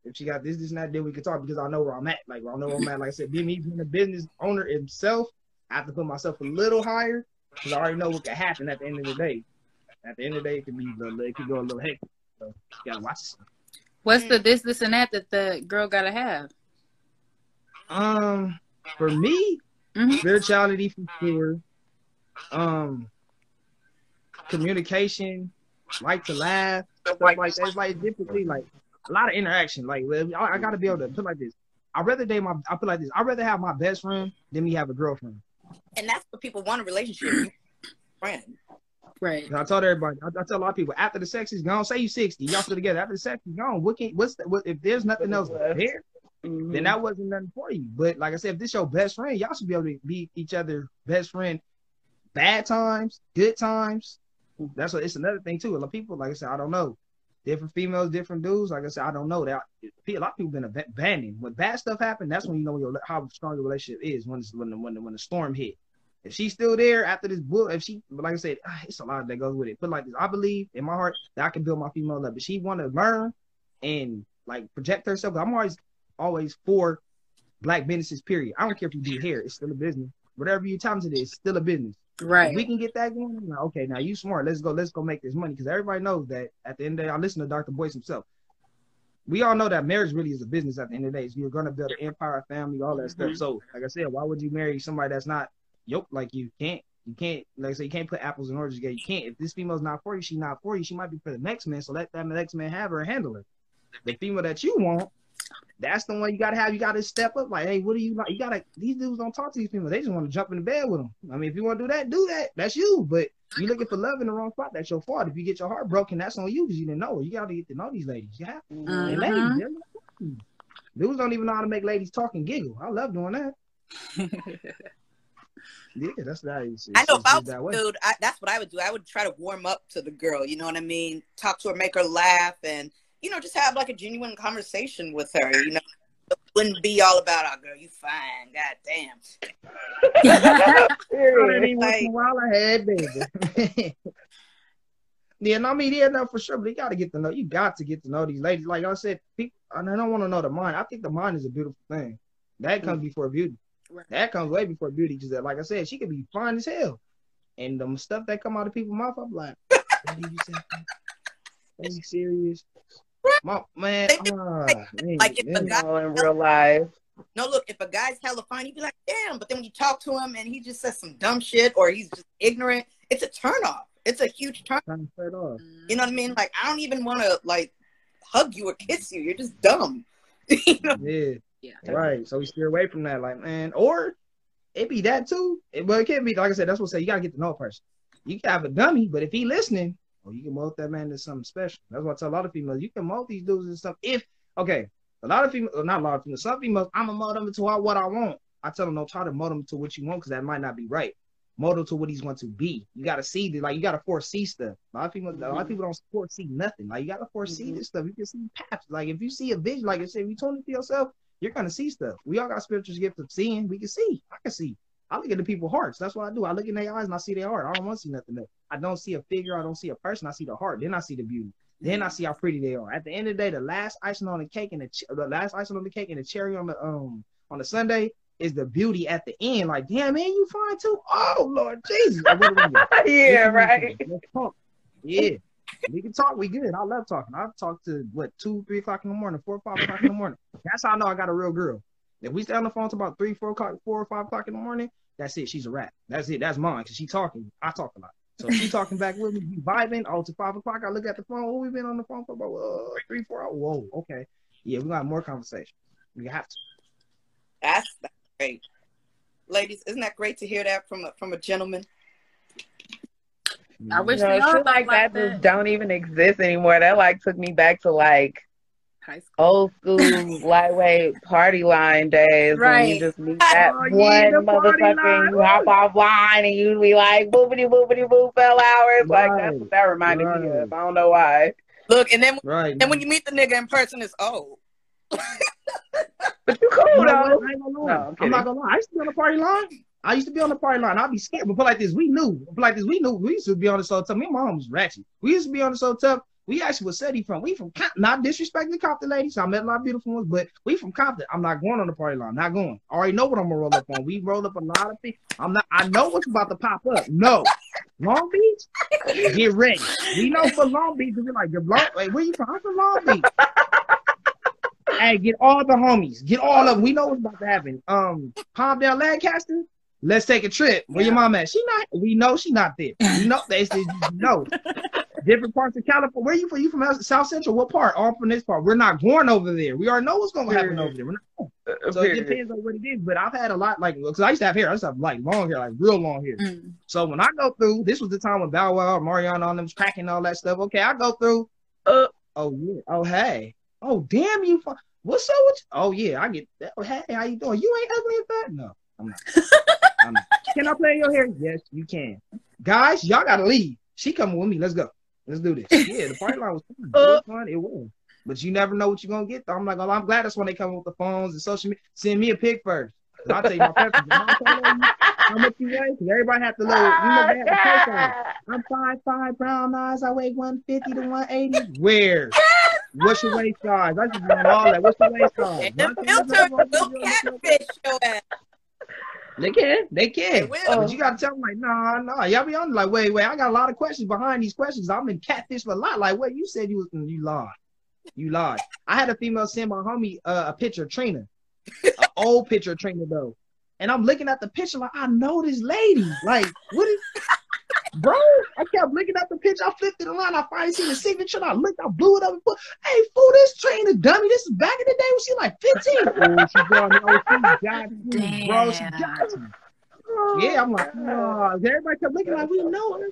If she got this, this, and that, then we could talk because I know where I'm at. Like I know where I'm at. Like I said, being me being a business owner himself, I have to put myself a little higher because I already know what could happen at the end of the day. At the end of the day, it could be a little, it could go a little hectic. So you gotta watch this. What's the this, this, and that that the girl gotta have? Um, for me, Mhm. spirituality for sure. Um, communication, like to laugh, stuff like that. It's like differently, like a lot of interaction. Like I, I gotta be able to put like this. I rather date my. I put like this. I rather have my best friend than me have a girlfriend. And that's what people want a relationship. Friend. Right. And I told everybody. I, I tell a lot of people after the sex is gone. Say you sixty, y'all still together. After the sex is gone, what can what's the, what if there's nothing else there? Mhm. then that wasn't nothing for you. But like I said, if this your best friend, y'all should be able to be each other best friend. Bad times, good times. That's what it's another thing too. A lot of people, like I said, I don't know. Different females, different dudes. Like I said, I don't know that. A lot of people been ab- abandoned. When bad stuff happen, that's when you know your, how strong your relationship is. When when the, when the, when the storm hit. If she's still there after this book, if she, but like I said, ah, it's a lot that goes with it. But like this, I believe in my heart that I can build my female up. If she want to learn and like project herself, I'm always always for black businesses. Period. I don't care if you do hair; it's still a business. Whatever you talented it's still a business. If Right. we can get that going. I'm like, okay, now you smart. Let's go. Let's go make this money because everybody knows that at the end of the day, I listen to Dr. Boyce himself. We all know that marriage really is a business at the end of the day. So you're gonna build an empire, family, all that stuff. Mhm. So, like I said, why would you marry somebody that's not yoked like you? Can't You can't like I say you can't put apples and oranges together. You can't. If this female's not for you, she's not for you. She might be for the next man. So let that next man have her and handle her. The female that you want, that's the one you gotta have. You gotta step up. Like, hey, what do you like? You gotta. These dudes don't talk to these people. They just want to jump in the bed with them. I mean, if you want to do that, do that. That's you. But you looking for love in the wrong spot. That's your fault. If you get your heart broken, that's on you because you didn't know. You gotta get to know these ladies. Yeah, have to. And Mhm. ladies, dudes don't even know how to make ladies talk and giggle. I love doing that. Yeah, that's that. It's, I know it's if I was that a dude, I, that's what I would do. I would try to warm up to the girl. You know what I mean? Talk to her, make her laugh, and you know, just have like a genuine conversation with her. You know, it wouldn't be all about, "Oh, girl, you fine." God damn. Period. once while I had baby. yeah, and I mean, yeah, no, for sure. But you got to get to know. You got to get to know these ladies. Like I said, people, and I don't want to know the mind. I think the mind is a beautiful thing. That comes mm. before beauty. Right. That comes way before beauty. Because, like I said, she could be fine as hell, and the stuff that come out of people's mouth, I'm like, "Lady, you said? Are you serious? My man, They be ah, like if a man. guy- in real life. No, look, if a guy's hella fine, you'd be like, "Damn!" But then when you talk to him and he just says some dumb shit or he's just ignorant, it's a turn off. It's a huge turn. Time to start off. You know what I mean? Like, I don't even want to like hug you or kiss you. You're just dumb. you know? Yeah. Yeah. Right. So we steer away from that, like, man, or it be that too. It, well, it can't be like I said, that's what I say. You gotta get to know a person. You can have a dummy, but if he listening, oh, you can mold that man into something special. That's what I tell a lot of females. You can mold these dudes and stuff. If okay, a lot of females, not a lot of females, some females, I'm gonna mold them into what I want. I tell them, don't try to mold them to what you want because that might not be right. Mold them to what he's going to be. You gotta see the like you gotta foresee stuff. A lot of people, a lot of people don't foresee nothing. Like you gotta foresee Mhm. this stuff. You can see paths. Like if you see a vision, like I said, if you tune into yourself, you're gonna see stuff. We all got spiritual gifts of seeing. We can see. I can see. I look at the people's hearts. That's what I do. I look in their eyes and I see their heart. I don't want to see nothing else. I don't see a figure. I don't see a person. I see the heart. Then I see the beauty. Then I see how pretty they are. At the end of the day, the last icing on the cake and the, ch- the last icing on the cake and the cherry on the um on the Sunday is the beauty at the end. Like, damn man, you fine too. Oh Lord Jesus. Like, what do we do? yeah, right. Let's talk. Yeah. We can talk. We good. I love talking. I've talked to what two, three o'clock in the morning, four, five o'clock in the morning. That's how I know I got a real girl. If we stay on the phone to about three, four o'clock, four or five o'clock in the morning, that's it. She's a rat. That's it. That's mine. Cause she talking. I talk a lot. So she talking back with me, we vibing. Oh, to five o'clock, I look at the phone. Oh, we've been on the phone for about uh, three, four hours. Whoa, okay. Yeah, we got more conversation. We have to. That's, that's great, ladies. Isn't that great to hear that from a, from a gentleman? I wish You know, shit like like that just that. don't even exist anymore. That like took me back to like High school. old school lightweight party line days when you just meet that Oh, yeah, one the party motherfucker line. and you hop off line and you be like boopity boopity boop fell hours. Like that's what that reminded me of. I don't know why. Look, and then Right. and when you meet the nigga in person, it's old. But you cool though. what? I ain't gonna lie. No, I'm I'm, not gonna lie. I used to be on the party line. I used to be on the party line. I'd be scared. But put like this, we knew. Put like this, we knew. We used to be on the so tough. Me and my mom was ratchet. We used to be on the so tough. We actually was SETI from. We from Comp- not disrespecting Compton ladies. I met a lot of beautiful ones, but we from Compton. I'm not going on the party line. Not going. I already know what I'm gonna roll up on. We roll up a lot of things. I'm not. I know what's about to pop up. No, Long Beach. Get ready. We know for Long Beach. We're like, you're Long. Wait, where you from? I'm from Long Beach. Hey, get all the homies. Get all of them. We know what's about to happen. Um, Palmdale Lancaster. Let's take a trip. Where your mom at? She not. We know she not there. We know they said no. Different parts of California. Where you from? You from South Central? What part? All from this part. We're not going over there. We already know what's going to happen over there. We're not going. So it depends on what it is. But I've had a lot like because I used to have hair. I used to have like long hair, like real long hair. Mm. So when I go through, this was the time when Bow Wow, Omarion, on them was cracking all that stuff. Okay, I go through. Uh. oh yeah. Oh hey. Oh damn you. fu- What's up with you? Oh yeah, I get that. Oh, hey, how you doing? You ain't ugly as that. No, I'm not. I'm. Can I play in your hair? Yes, you can. Guys, y'all gotta leave. She coming with me. Let's go. Let's do this. Yeah, the party line was fun. It was uh. fun. It was. But you never know what you're gonna get. Though. I'm like, oh, I'm glad that's when they come with the phones and social media. Send me a pic first. I'll tell you my preference. You know what I'm telling you? How much you weigh? 'Cause everybody have to know. You know they have ah, to pay. I'm five five, brown eyes. I weigh one fifty to one eighty. Where? What's your waist size? I just want all that. What's your waist size? and them Nothing else filters I will catfish your ass. They can, they They can. will. But you gotta tell them like, nah, nah. Y'all be on like, wait, wait. I got a lot of questions behind these questions. I'm in catfish for a lot. Like, what you said you was you lied. You lied. I had a female send my homie uh, a picture of Trina, an old picture of Trina though. And I'm looking at the picture like I know this lady. Like, what is bro? I kept looking at the picture. I flipped it around. I finally seen the signature. And I looked, I blew it up and put, hey, fool, this train is dummy. This is back in the day when she like 15. Oh, she got me. Oh, she got me, bro. She got me. Yeah, I'm like, oh, everybody kept looking like we know her.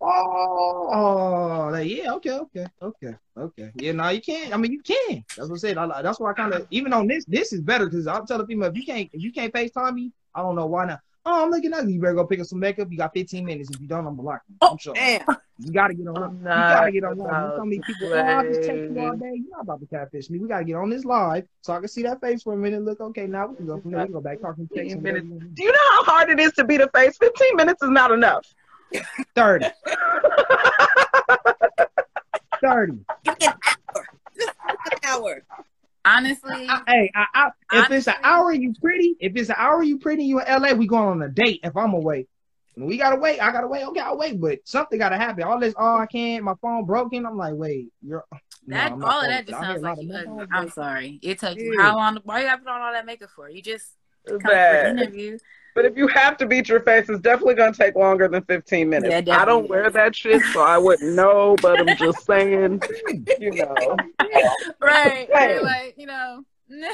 Oh, oh, like, yeah, okay, okay, okay, okay. Yeah, no, you can't. I mean, you can. That's what I said. I, that's why I kind of even on this. This is better because I'm telling people if you can't, if you can't FaceTime me, I don't know why not. Oh, I'm looking at you. You better go pick up some makeup. You got 15 minutes. If you don't, I'm blocking. Oh, I'm sure. damn. You gotta get on. You gotta get on. You know so many people. Oh, I just text you all day. You're not about to catfish me. We gotta get on this live so I can see that face for a minute. Look, okay, now we can go from there. We can go back talking. Text minutes. Do you know how hard it is to be the face? 15 minutes is not enough. 30. 30. Give me an hour. Just an hour. Honestly, I, hey, I, I, if Honestly- it's an hour you pretty, if it's an hour you pretty, you in LA, we going on a date. If I'm away, When we gotta wait. I gotta wait. Okay, I'll wait, but something gotta happen. All this, oh, I can't. My phone broken. I'm like, wait, you're. that I'm not all of that just I sounds like you my ugly. I'm sorry. It took you Yeah. how long? Why you got to put on all that makeup for? You just come for an interview. But if you have to beat your face, it's definitely gonna take longer than 15 minutes. Yeah, I don't wear that shit, so I wouldn't know. But I'm just saying, you know. Right. Right. You're like, you know.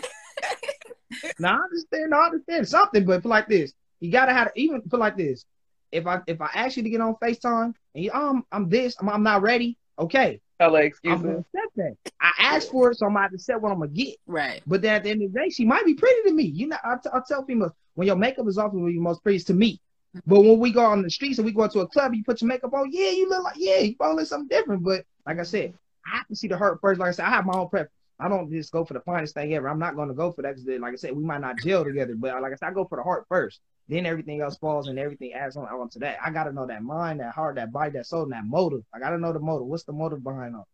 Now I understand. I understand something, but feel like this. You gotta have even feel like this. If I if I ask you to get on Facetime and you, um, I'm this, I'm, I'm not ready. Okay, LA, I'm excuse me. gonna accept that. I asked for it, so I'm gonna have to accept what I'm gonna get. right. But then at the end of the day, she might be pretty to me. You know, I, t- I tell females when your makeup is off, when you're most pretty to me. But when we go on the streets and we go to a club, you put your makeup on. Yeah, you look like yeah, you probably look something different. But like I said, I have to see the hurt first. Like I said, I have my own preference. I don't just go for the finest thing ever. I'm not going to go for that because, like I said, we might not gel together. But like I said, I go for the heart first. Then everything else falls and everything adds on onto that. I got to know that mind, that heart, that body, that soul, and that motive. I got to know the motive. What's the motive behind all?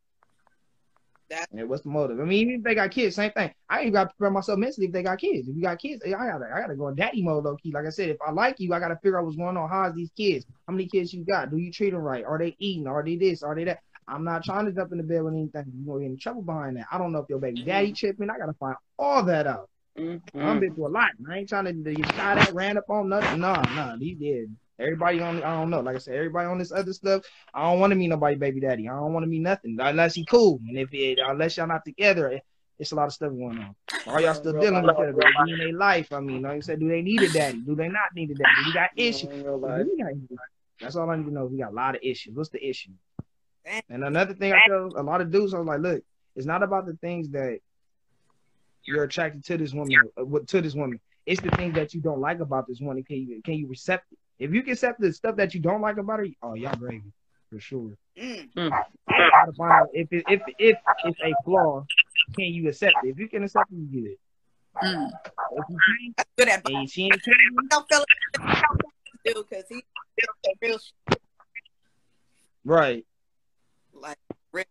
That- Yeah, what's the motive? I mean, even if they got kids, same thing. I ain't got to prepare myself mentally if they got kids. If you got kids, I gotta, I gotta go in daddy mode low key. Like I said, if I like you, I gotta figure out what's going on. How's these kids? How many kids you got? Do you treat them right? Are they eating? Are they this? Are they that? I'm not trying to jump in the bed with anything. You're gonna get in trouble behind that. I don't know if your baby mm-hmm. daddy tripping. I gotta find all that out. I've Mhm. been through a lot. I ain't trying to get shot at, ran up on nothing. Nah, nah, he did. Everybody on, I don't know. Like I said, everybody on this other stuff. I don't want to meet nobody, baby daddy. I don't want to meet nothing unless he cool. And if it, unless y'all not together, it- it's a lot of stuff going on. All y'all still dealing with it in their life. I mean, like I said, do they need a daddy? Do they not need a daddy? We got issues. In real Do life. we got issues? That's all I need to know. We got a lot of issues. What's the issue? And another thing I tell a lot of dudes, I was like, look, it's not about the things that you're attracted to this woman uh, what- to this woman. It's the things that you don't like about this woman. Can you can you accept it? If you can accept the stuff that you don't like about her, oh y'all gravy for sure. Mm. Gotta find out If it, if if it's a flaw, can you accept it? If you can accept it, you get it. Mm. If you can't, That's good advice. and she ain't don't feel like do because he real sh- right. like real.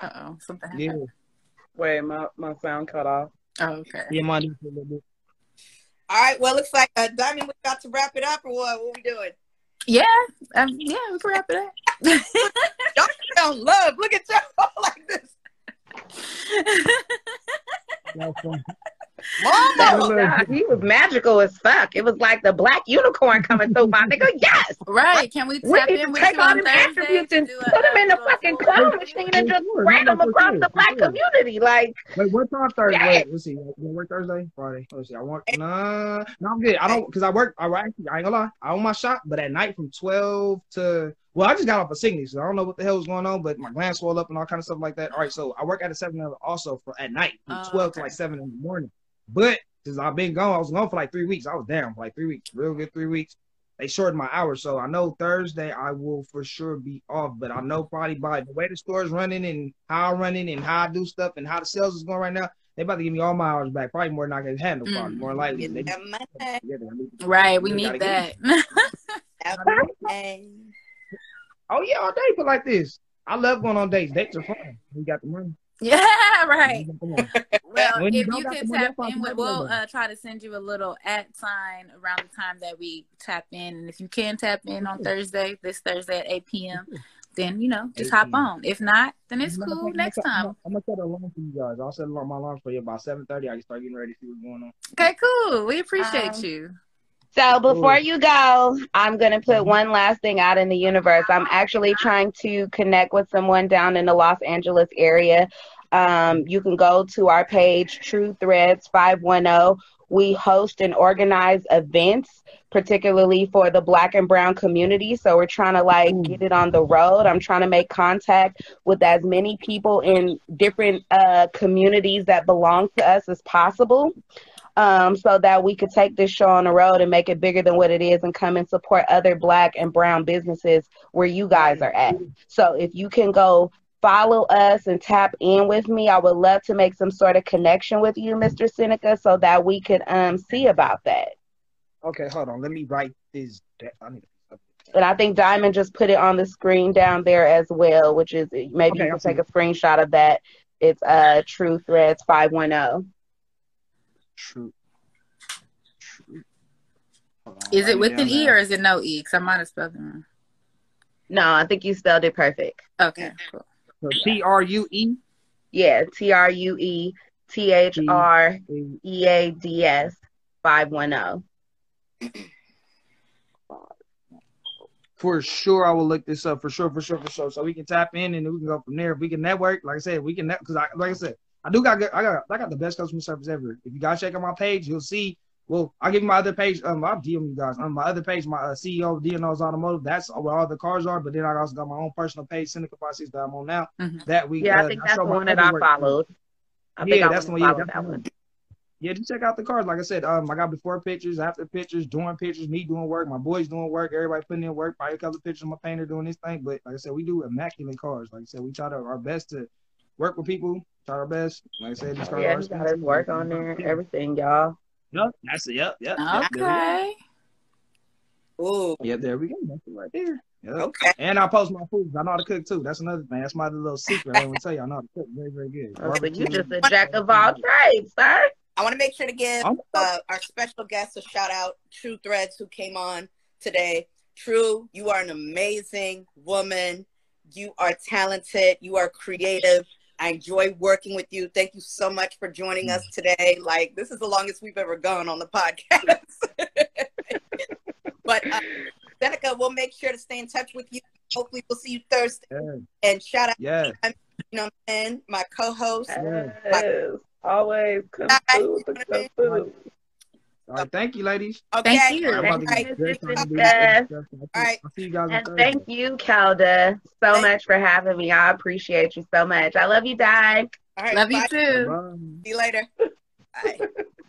Uh oh. Something Yeah. Wait, my, my sound cut off. Oh, okay. yeah, money for a little bit. All right. Well, looks like uh, Diamond, we got to wrap it up, or what? What we doing? Yeah. Um, yeah, we can wrap it up. Y'all found love. Look at y'all like this. That's fun. Oh, Mama. God, he was magical as fuck. It was like the black unicorn coming through my nigga. Yes. right. Can we We tap need to in with take all on them Thursday attributes and put them in the a- fucking clone machine and just spread No, them across the black community. Like, Wait, what time Thursday? Yeah. Wait, let's see. You work Thursday, Friday. Let's see. I work. Nah, no, I'm good. I don't because I work. I work. I ain't gonna lie. I own my shop, but at night from twelve to well, I just got off a sickness. So I don't know what the hell was going on, but my glands swelled up and all kind of stuff like that. All right, so I work at a seven Eleven also for at night from Oh, twelve to okay. like seven in the morning. But since I've been gone, I was gone for like three weeks. I was down for like three weeks, real good three weeks. They shortened my hours, so I know Thursday I will for sure be off. But I know probably by the way the store is running and how I'm running and how I do stuff and how the sales is going right now, they about to give me all my hours back. Probably more than I can handle. Probably Mm. more likely. Get They- that money. yeah, they- Right. We need that. get That money. Oh yeah, all day for like this. I love going on dates. Dates are fun. We got the money. Yeah. Right. Well, When if don't you got could the money, tap in fine. with, we'll uh, try to send you a little at sign around the time that we tap in. And if you can tap in on Thursday, this Thursday at 8 p.m., then you know just hop on. If not, then it's Matter of cool fact, next I'm gonna, time. I'm gonna set an alarm for you guys. I'll set my alarm for you about seven thirty. I can start getting ready to see what's going on. Okay, cool. We appreciate Um, you. So before you go, I'm going to put Mhm. one last thing out in the universe. I'm actually trying to connect with someone down in the Los Angeles area. Um, you can go to our page, True Threads 510. We host and organize events, particularly for the Black and Brown community. So we're trying to like get it on the road. I'm trying to make contact with as many people in different uh, communities that belong to us as possible um, so that we could take this show on the road and make it bigger than what it is and come and support other black and brown businesses where you guys are at. So if you can go follow us and tap in with me, I would love to make some sort of connection with you, Mr. Seneca, so that we could um see about that. Okay, hold on. Let me write this. down. I need. And I think Diamond just put it on the screen down there as well, which is maybe Okay, you can see take a screenshot of that. It's uh True Threads oh. 510. True. True. On, Is it with down an E or is it no E? Because I might have spelled it wrong. No, I think you spelled it perfect. Okay, cool. T R U E Yeah, T R U E T H R E A D S 510. For sure, I will look this up. For sure, for sure, for sure. So we can tap in and we can go from there. If we can network, like I said, we can net because I like I said, I do got good, I got I got the best customer service ever. If you guys check out my page, you'll see. Well, I'll give you my other page. Um, I'll DM you guys. On my other page, my uh, CEO of DNO's Automotive. That's where all the cars are. But then I also got my own personal page, Seneca Five Six, that I'm on now. Mhm. That we Yeah, uh, I think that's show the one that I followed. I think Yeah, I that's the one. to Yeah, that one. Yeah, just check out the cars. Like I said, um, I got before pictures, after pictures, doing pictures, me doing work, my boys doing work, everybody putting in work. Probably a couple of pictures of my painter doing this thing. But like I said, we do immaculate cars. Like I said, we try to our best to work with people. Try our best. Like I said, just cars Yeah, are he got his work on there, everything, y'all. Yep, that's it. Yep, yep. yep, there we go. Okay. Ooh, Yep, there we go. That's it right there. Yep. okay. And I post my food. I know how to cook too. That's another thing. That's my little secret. I want to tell you, I know how to cook very, very good. Oh, so you Barbecue. just a jack of all trades, sir. I want to make sure to give uh, our special guest a shout out, True Threads, who came on today. True, you are an amazing woman. You are talented. You are creative. I enjoy working with you. Thank you so much for joining us today. Like, this is the longest we've ever gone on the podcast. but, uh, Seneca, we'll make sure to stay in touch with you. Hopefully, we'll see you Thursday. Yeah, And shout out, yeah. you know, and my co host. Yes, always come through with the good food. All right, thank you, ladies. Okay. Thank you. I'm about to Thank get you, dressed. I'm gonna be- Yes. All right. I'll see you guys on And Thursday. thank you, Kelda, so Thank- much for having me. I appreciate you so much. I love you, Di. All right. Love you too. Bye-bye. See you later. Bye.